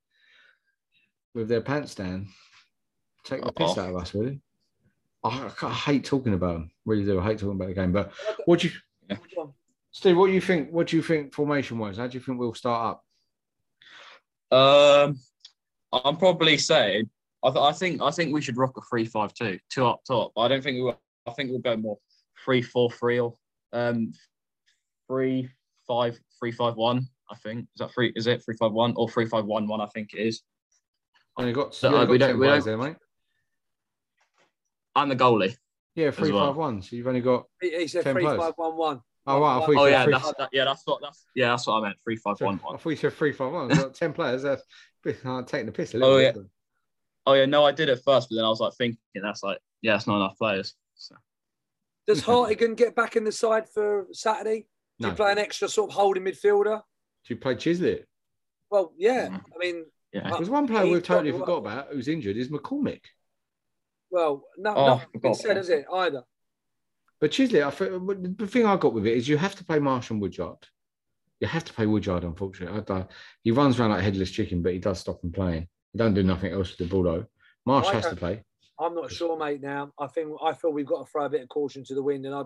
with their pants down. Take the piss Oh. out of us, really. I, I hate talking about them. Really do. I hate talking about the game. But what do you, Go on. Steve, what do you think? What do you think formation wise? How do you think we'll start up? Um, I'm probably saying I, th- I think I think we should rock a three-five-two, two up top. I don't think we will. I think we'll go more three-four-three or um three-five, three-five-one. I think is that three? Is it three-five-one or three-five-one-one? I think it is. I only got, So, you only uh, we don't- 10 we don't- there, mate. I'm the goalie. Yeah, three well. five one. So you've only got. He he said 10 three, players. five, one, one. Oh, right. I Oh yeah, three, that's that, yeah, that's what that's yeah, that's what I meant. Three-five-one-one. I thought you said three five one. I've got ten players. That's I'm taking the piss a little Oh, bit. yeah. Oh yeah, no, I did it first, but then I was like thinking that's like yeah, it's not enough players. So. Does Hartigan get back in the side for Saturday? Do No. you play an extra sort of holding midfielder? Do you play Chislett? Well, yeah. Mm. I mean, Yeah. There's one player we've totally got- forgot about who's injured is McCormick. well, no, Oh, nothing's been said, has it either? But Chislett, I the thing I got with it is you have to play Marsh and Woodyard. You have to play Woodyard, unfortunately. I don't, he runs around like a headless chicken, but he does stop and playing. He don't do nothing else with the ball though. Marsh I has to play. I'm not sure, mate. Now, I think I feel we've got to throw a bit of caution to the wind, and I,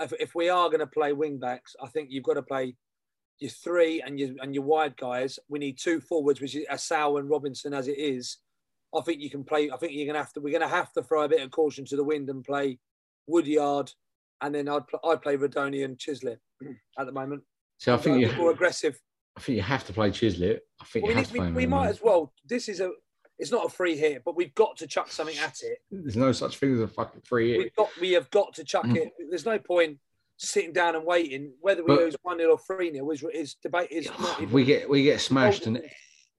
if, if we are going to play wing backs, I think you've got to play your three and your and your wide guys. We need two forwards, which is Assal and Robinson as it is. I think you can play. I think you're going to have to. We're going to have to throw a bit of caution to the wind and play Woodyard, and then I'd pl- I'd play Rudoni and Chislett at the moment. So I think you, bit more aggressive. I think you have to play Chislett. I think Well, you we, have to we, play we might as well. This is a. It's not a free hit, but we've got to chuck something at it. There's no such thing as a fucking free hit. We've got, we have got to chuck Mm. it. There's no point sitting down and waiting. Whether we But- lose one 0 or three 0 is, is debate. Is we get we get smashed and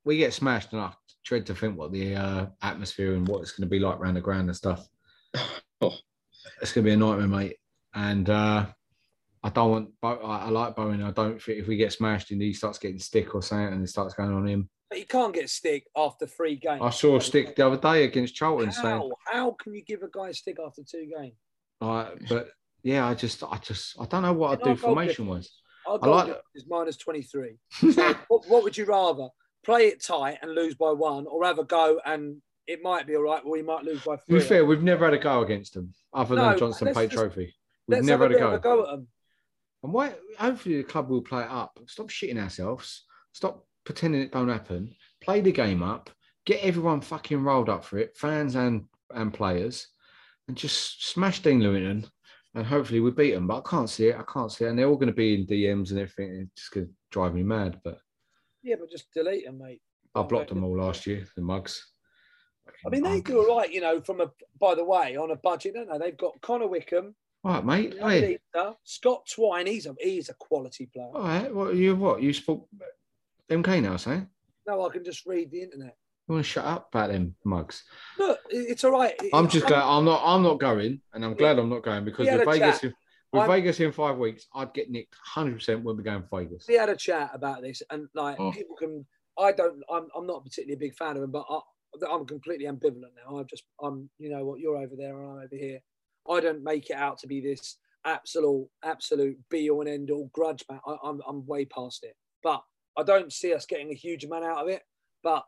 we get smashed and I dread to think what the uh, atmosphere and what it's going to be like around the ground and stuff. Oh. It's going to be a nightmare, mate. And uh, I don't want. Bo- I I like Bowen. I don't think if we get smashed and he starts getting stick or something and it starts going on him. But you can't get stick after three games. I saw a stick the other day against Charlton saying, How? How can you give a guy a stick after two games? Like, but yeah, I just, I just, I don't know what I'd do formation wise. Our I goal like- is minus 23. So what, what would you rather? Play it tight and lose by one, or have a go and it might be all right, Well, we might lose by To be fair, we've never had a go against them other No, than Johnstone's Paint Trophy. We've never had a go. a go at them. And why? Hopefully, the club will play it up. Stop shitting ourselves. Stop pretending it don't happen. Play the game up. Get everyone fucking rolled up for it, fans and and players, and just smash Dean Lewington. And hopefully we beat them. But I can't see it. I can't see it. And they're all going to be in DMs and everything. It's just going to drive me mad. But Yeah, but just delete them, mate. I blocked them all last year. The mugs. I mean, they do all right, you know, from a, by the way, on a budget, don't they? They've got Connor Wickham, All right, mate. Hey, Scott Twine. He's a, he's a quality player. all right. What you what you spoke MK now, saying? No, I can just read the internet. You want to shut up about them mugs? Look, it's all right. I'm just glad I'm not. I'm not going, and I'm glad I'm not going because with Vegas, with I'm- Vegas in five weeks, I'd get nicked 100. percent when we go in Vegas. we had a chat about this, and like Oh. people can. I don't. I'm. I'm not particularly a big fan of him, but I, I'm completely ambivalent now. I'm just. I'm. You know what? You're over there, and I'm over here. I don't make it out to be this absolute, absolute be all and end all grudge match. I, I'm. I'm way past it, but I don't see us getting a huge amount out of it. But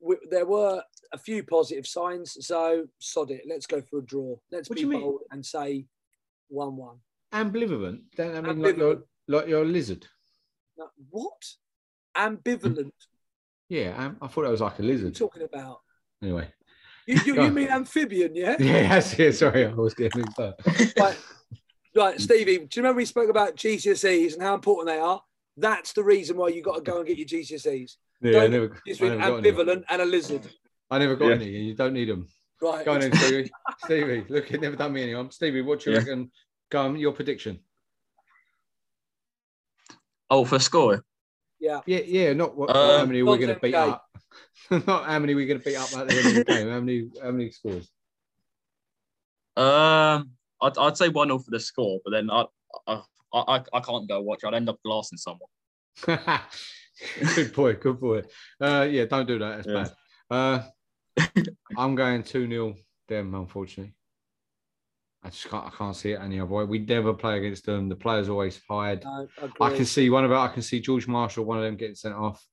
we, there were a few positive signs, so sod it. Let's go for a draw. Let's What be mean? bold and say one-one. Ambivalent. Don't I mean like you're, like you're a lizard? What? Ambivalent. Yeah, am- I thought that was like a What are you lizard. talking about? Anyway. You, you, you mean amphibian, yeah? Yeah, that's it. Sorry, I was getting mixed up. Right, right, Stevie. Do you remember we spoke about GCSEs and how important they are? That's the reason why you got to go and get your GCSEs. Yeah, I Don't never, get I confused with never got any. ambivalent and a lizard. I never got Yeah. any. and You don't need them. Right. Go on then, Stevie. Stevie, look, you've never done me any. harm. Stevie, what do you Yeah. reckon? Go on, your prediction. Oh, for score. Yeah. Yeah, yeah, not what, Uh, how many we're going to beat Gate. up. not how many we're going to beat up at the end of the game. How many, how many scores? Um, I'd, I'd say one 0 for the score, but then I, I I I can't go watch. I'd end up glassing someone. good boy, good boy. Uh, yeah, don't do that. That's Yeah. bad. Uh, I'm going 2 0 them, unfortunately. I just can't, I can't see it any other way. We never play against them. The players always hide. No, I can see one of it. I can see George Marshall, one of them getting sent off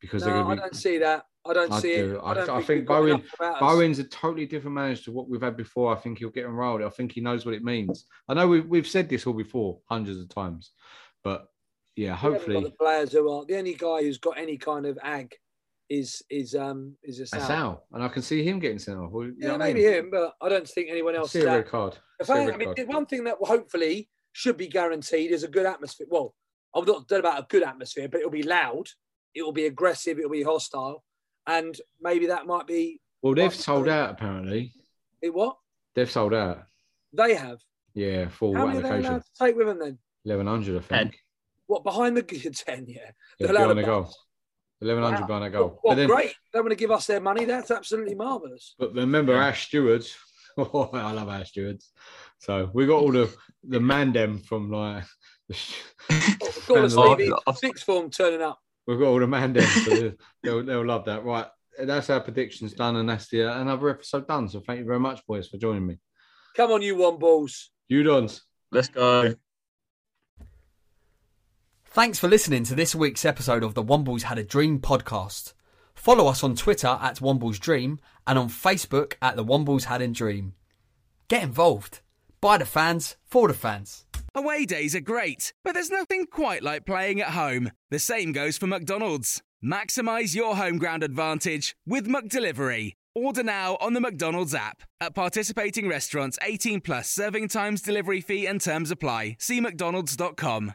because they're No, I going to don't see that. I don't I see do. it. I, I, don't I think, think Bowen, enough about us. Bowen's a totally different manager to what we've had before. I think he'll get enrolled. I think he knows what it means. I know we've, we've said this all before, hundreds of times, but yeah, We haven't got hopefully the players who are the only guy who's got any kind of ag is is um is a that's Sal. Al, and I can see him getting sent off. Well, you Yeah, know I maybe mean? him, but I don't think anyone else. see a red card. I see a fact, red I mean, card. one thing that hopefully should be guaranteed is a good atmosphere. Well, I'm not done about a good atmosphere, but it'll be loud, it will be aggressive, it'll be hostile, and maybe that might be Well, they've sold out apparently. it. What They've sold out. they have. Yeah, full How many are they allowed to take with them then? Eleven hundred, I think. What behind the ten? Yeah, Yeah, they're allowed behind the to goal. Eleven hundred Wow. behind the goal. Well, But then- great. They want to give us their money. That's absolutely marvelous. But remember Ash Stewards. Oh, I love Ash Stewards. So we got all the the mandem from like the sh- Got And us, the- Stevie. Sixth form turning up. we've got all the mandem. So they'll, they'll they'll love that. Right. That's our predictions done, and that's the uh, another episode done. So thank you very much, boys, for joining me. Come on, you one balls. You dons. Let's go. Thanks for listening to this week's episode of the Wombles Had a Dream podcast. Follow us on Twitter at Wombles Dream and on Facebook at the Wombles Had a Dream. Get involved. By the fans, for the fans. Away days are great, but there's nothing quite like playing at home. The same goes for McDonald's. Maximise your home ground advantage with McDelivery. Order now on the McDonald's app. At participating restaurants, 18 plus serving times, delivery fee, and terms apply. See McDonald's.com.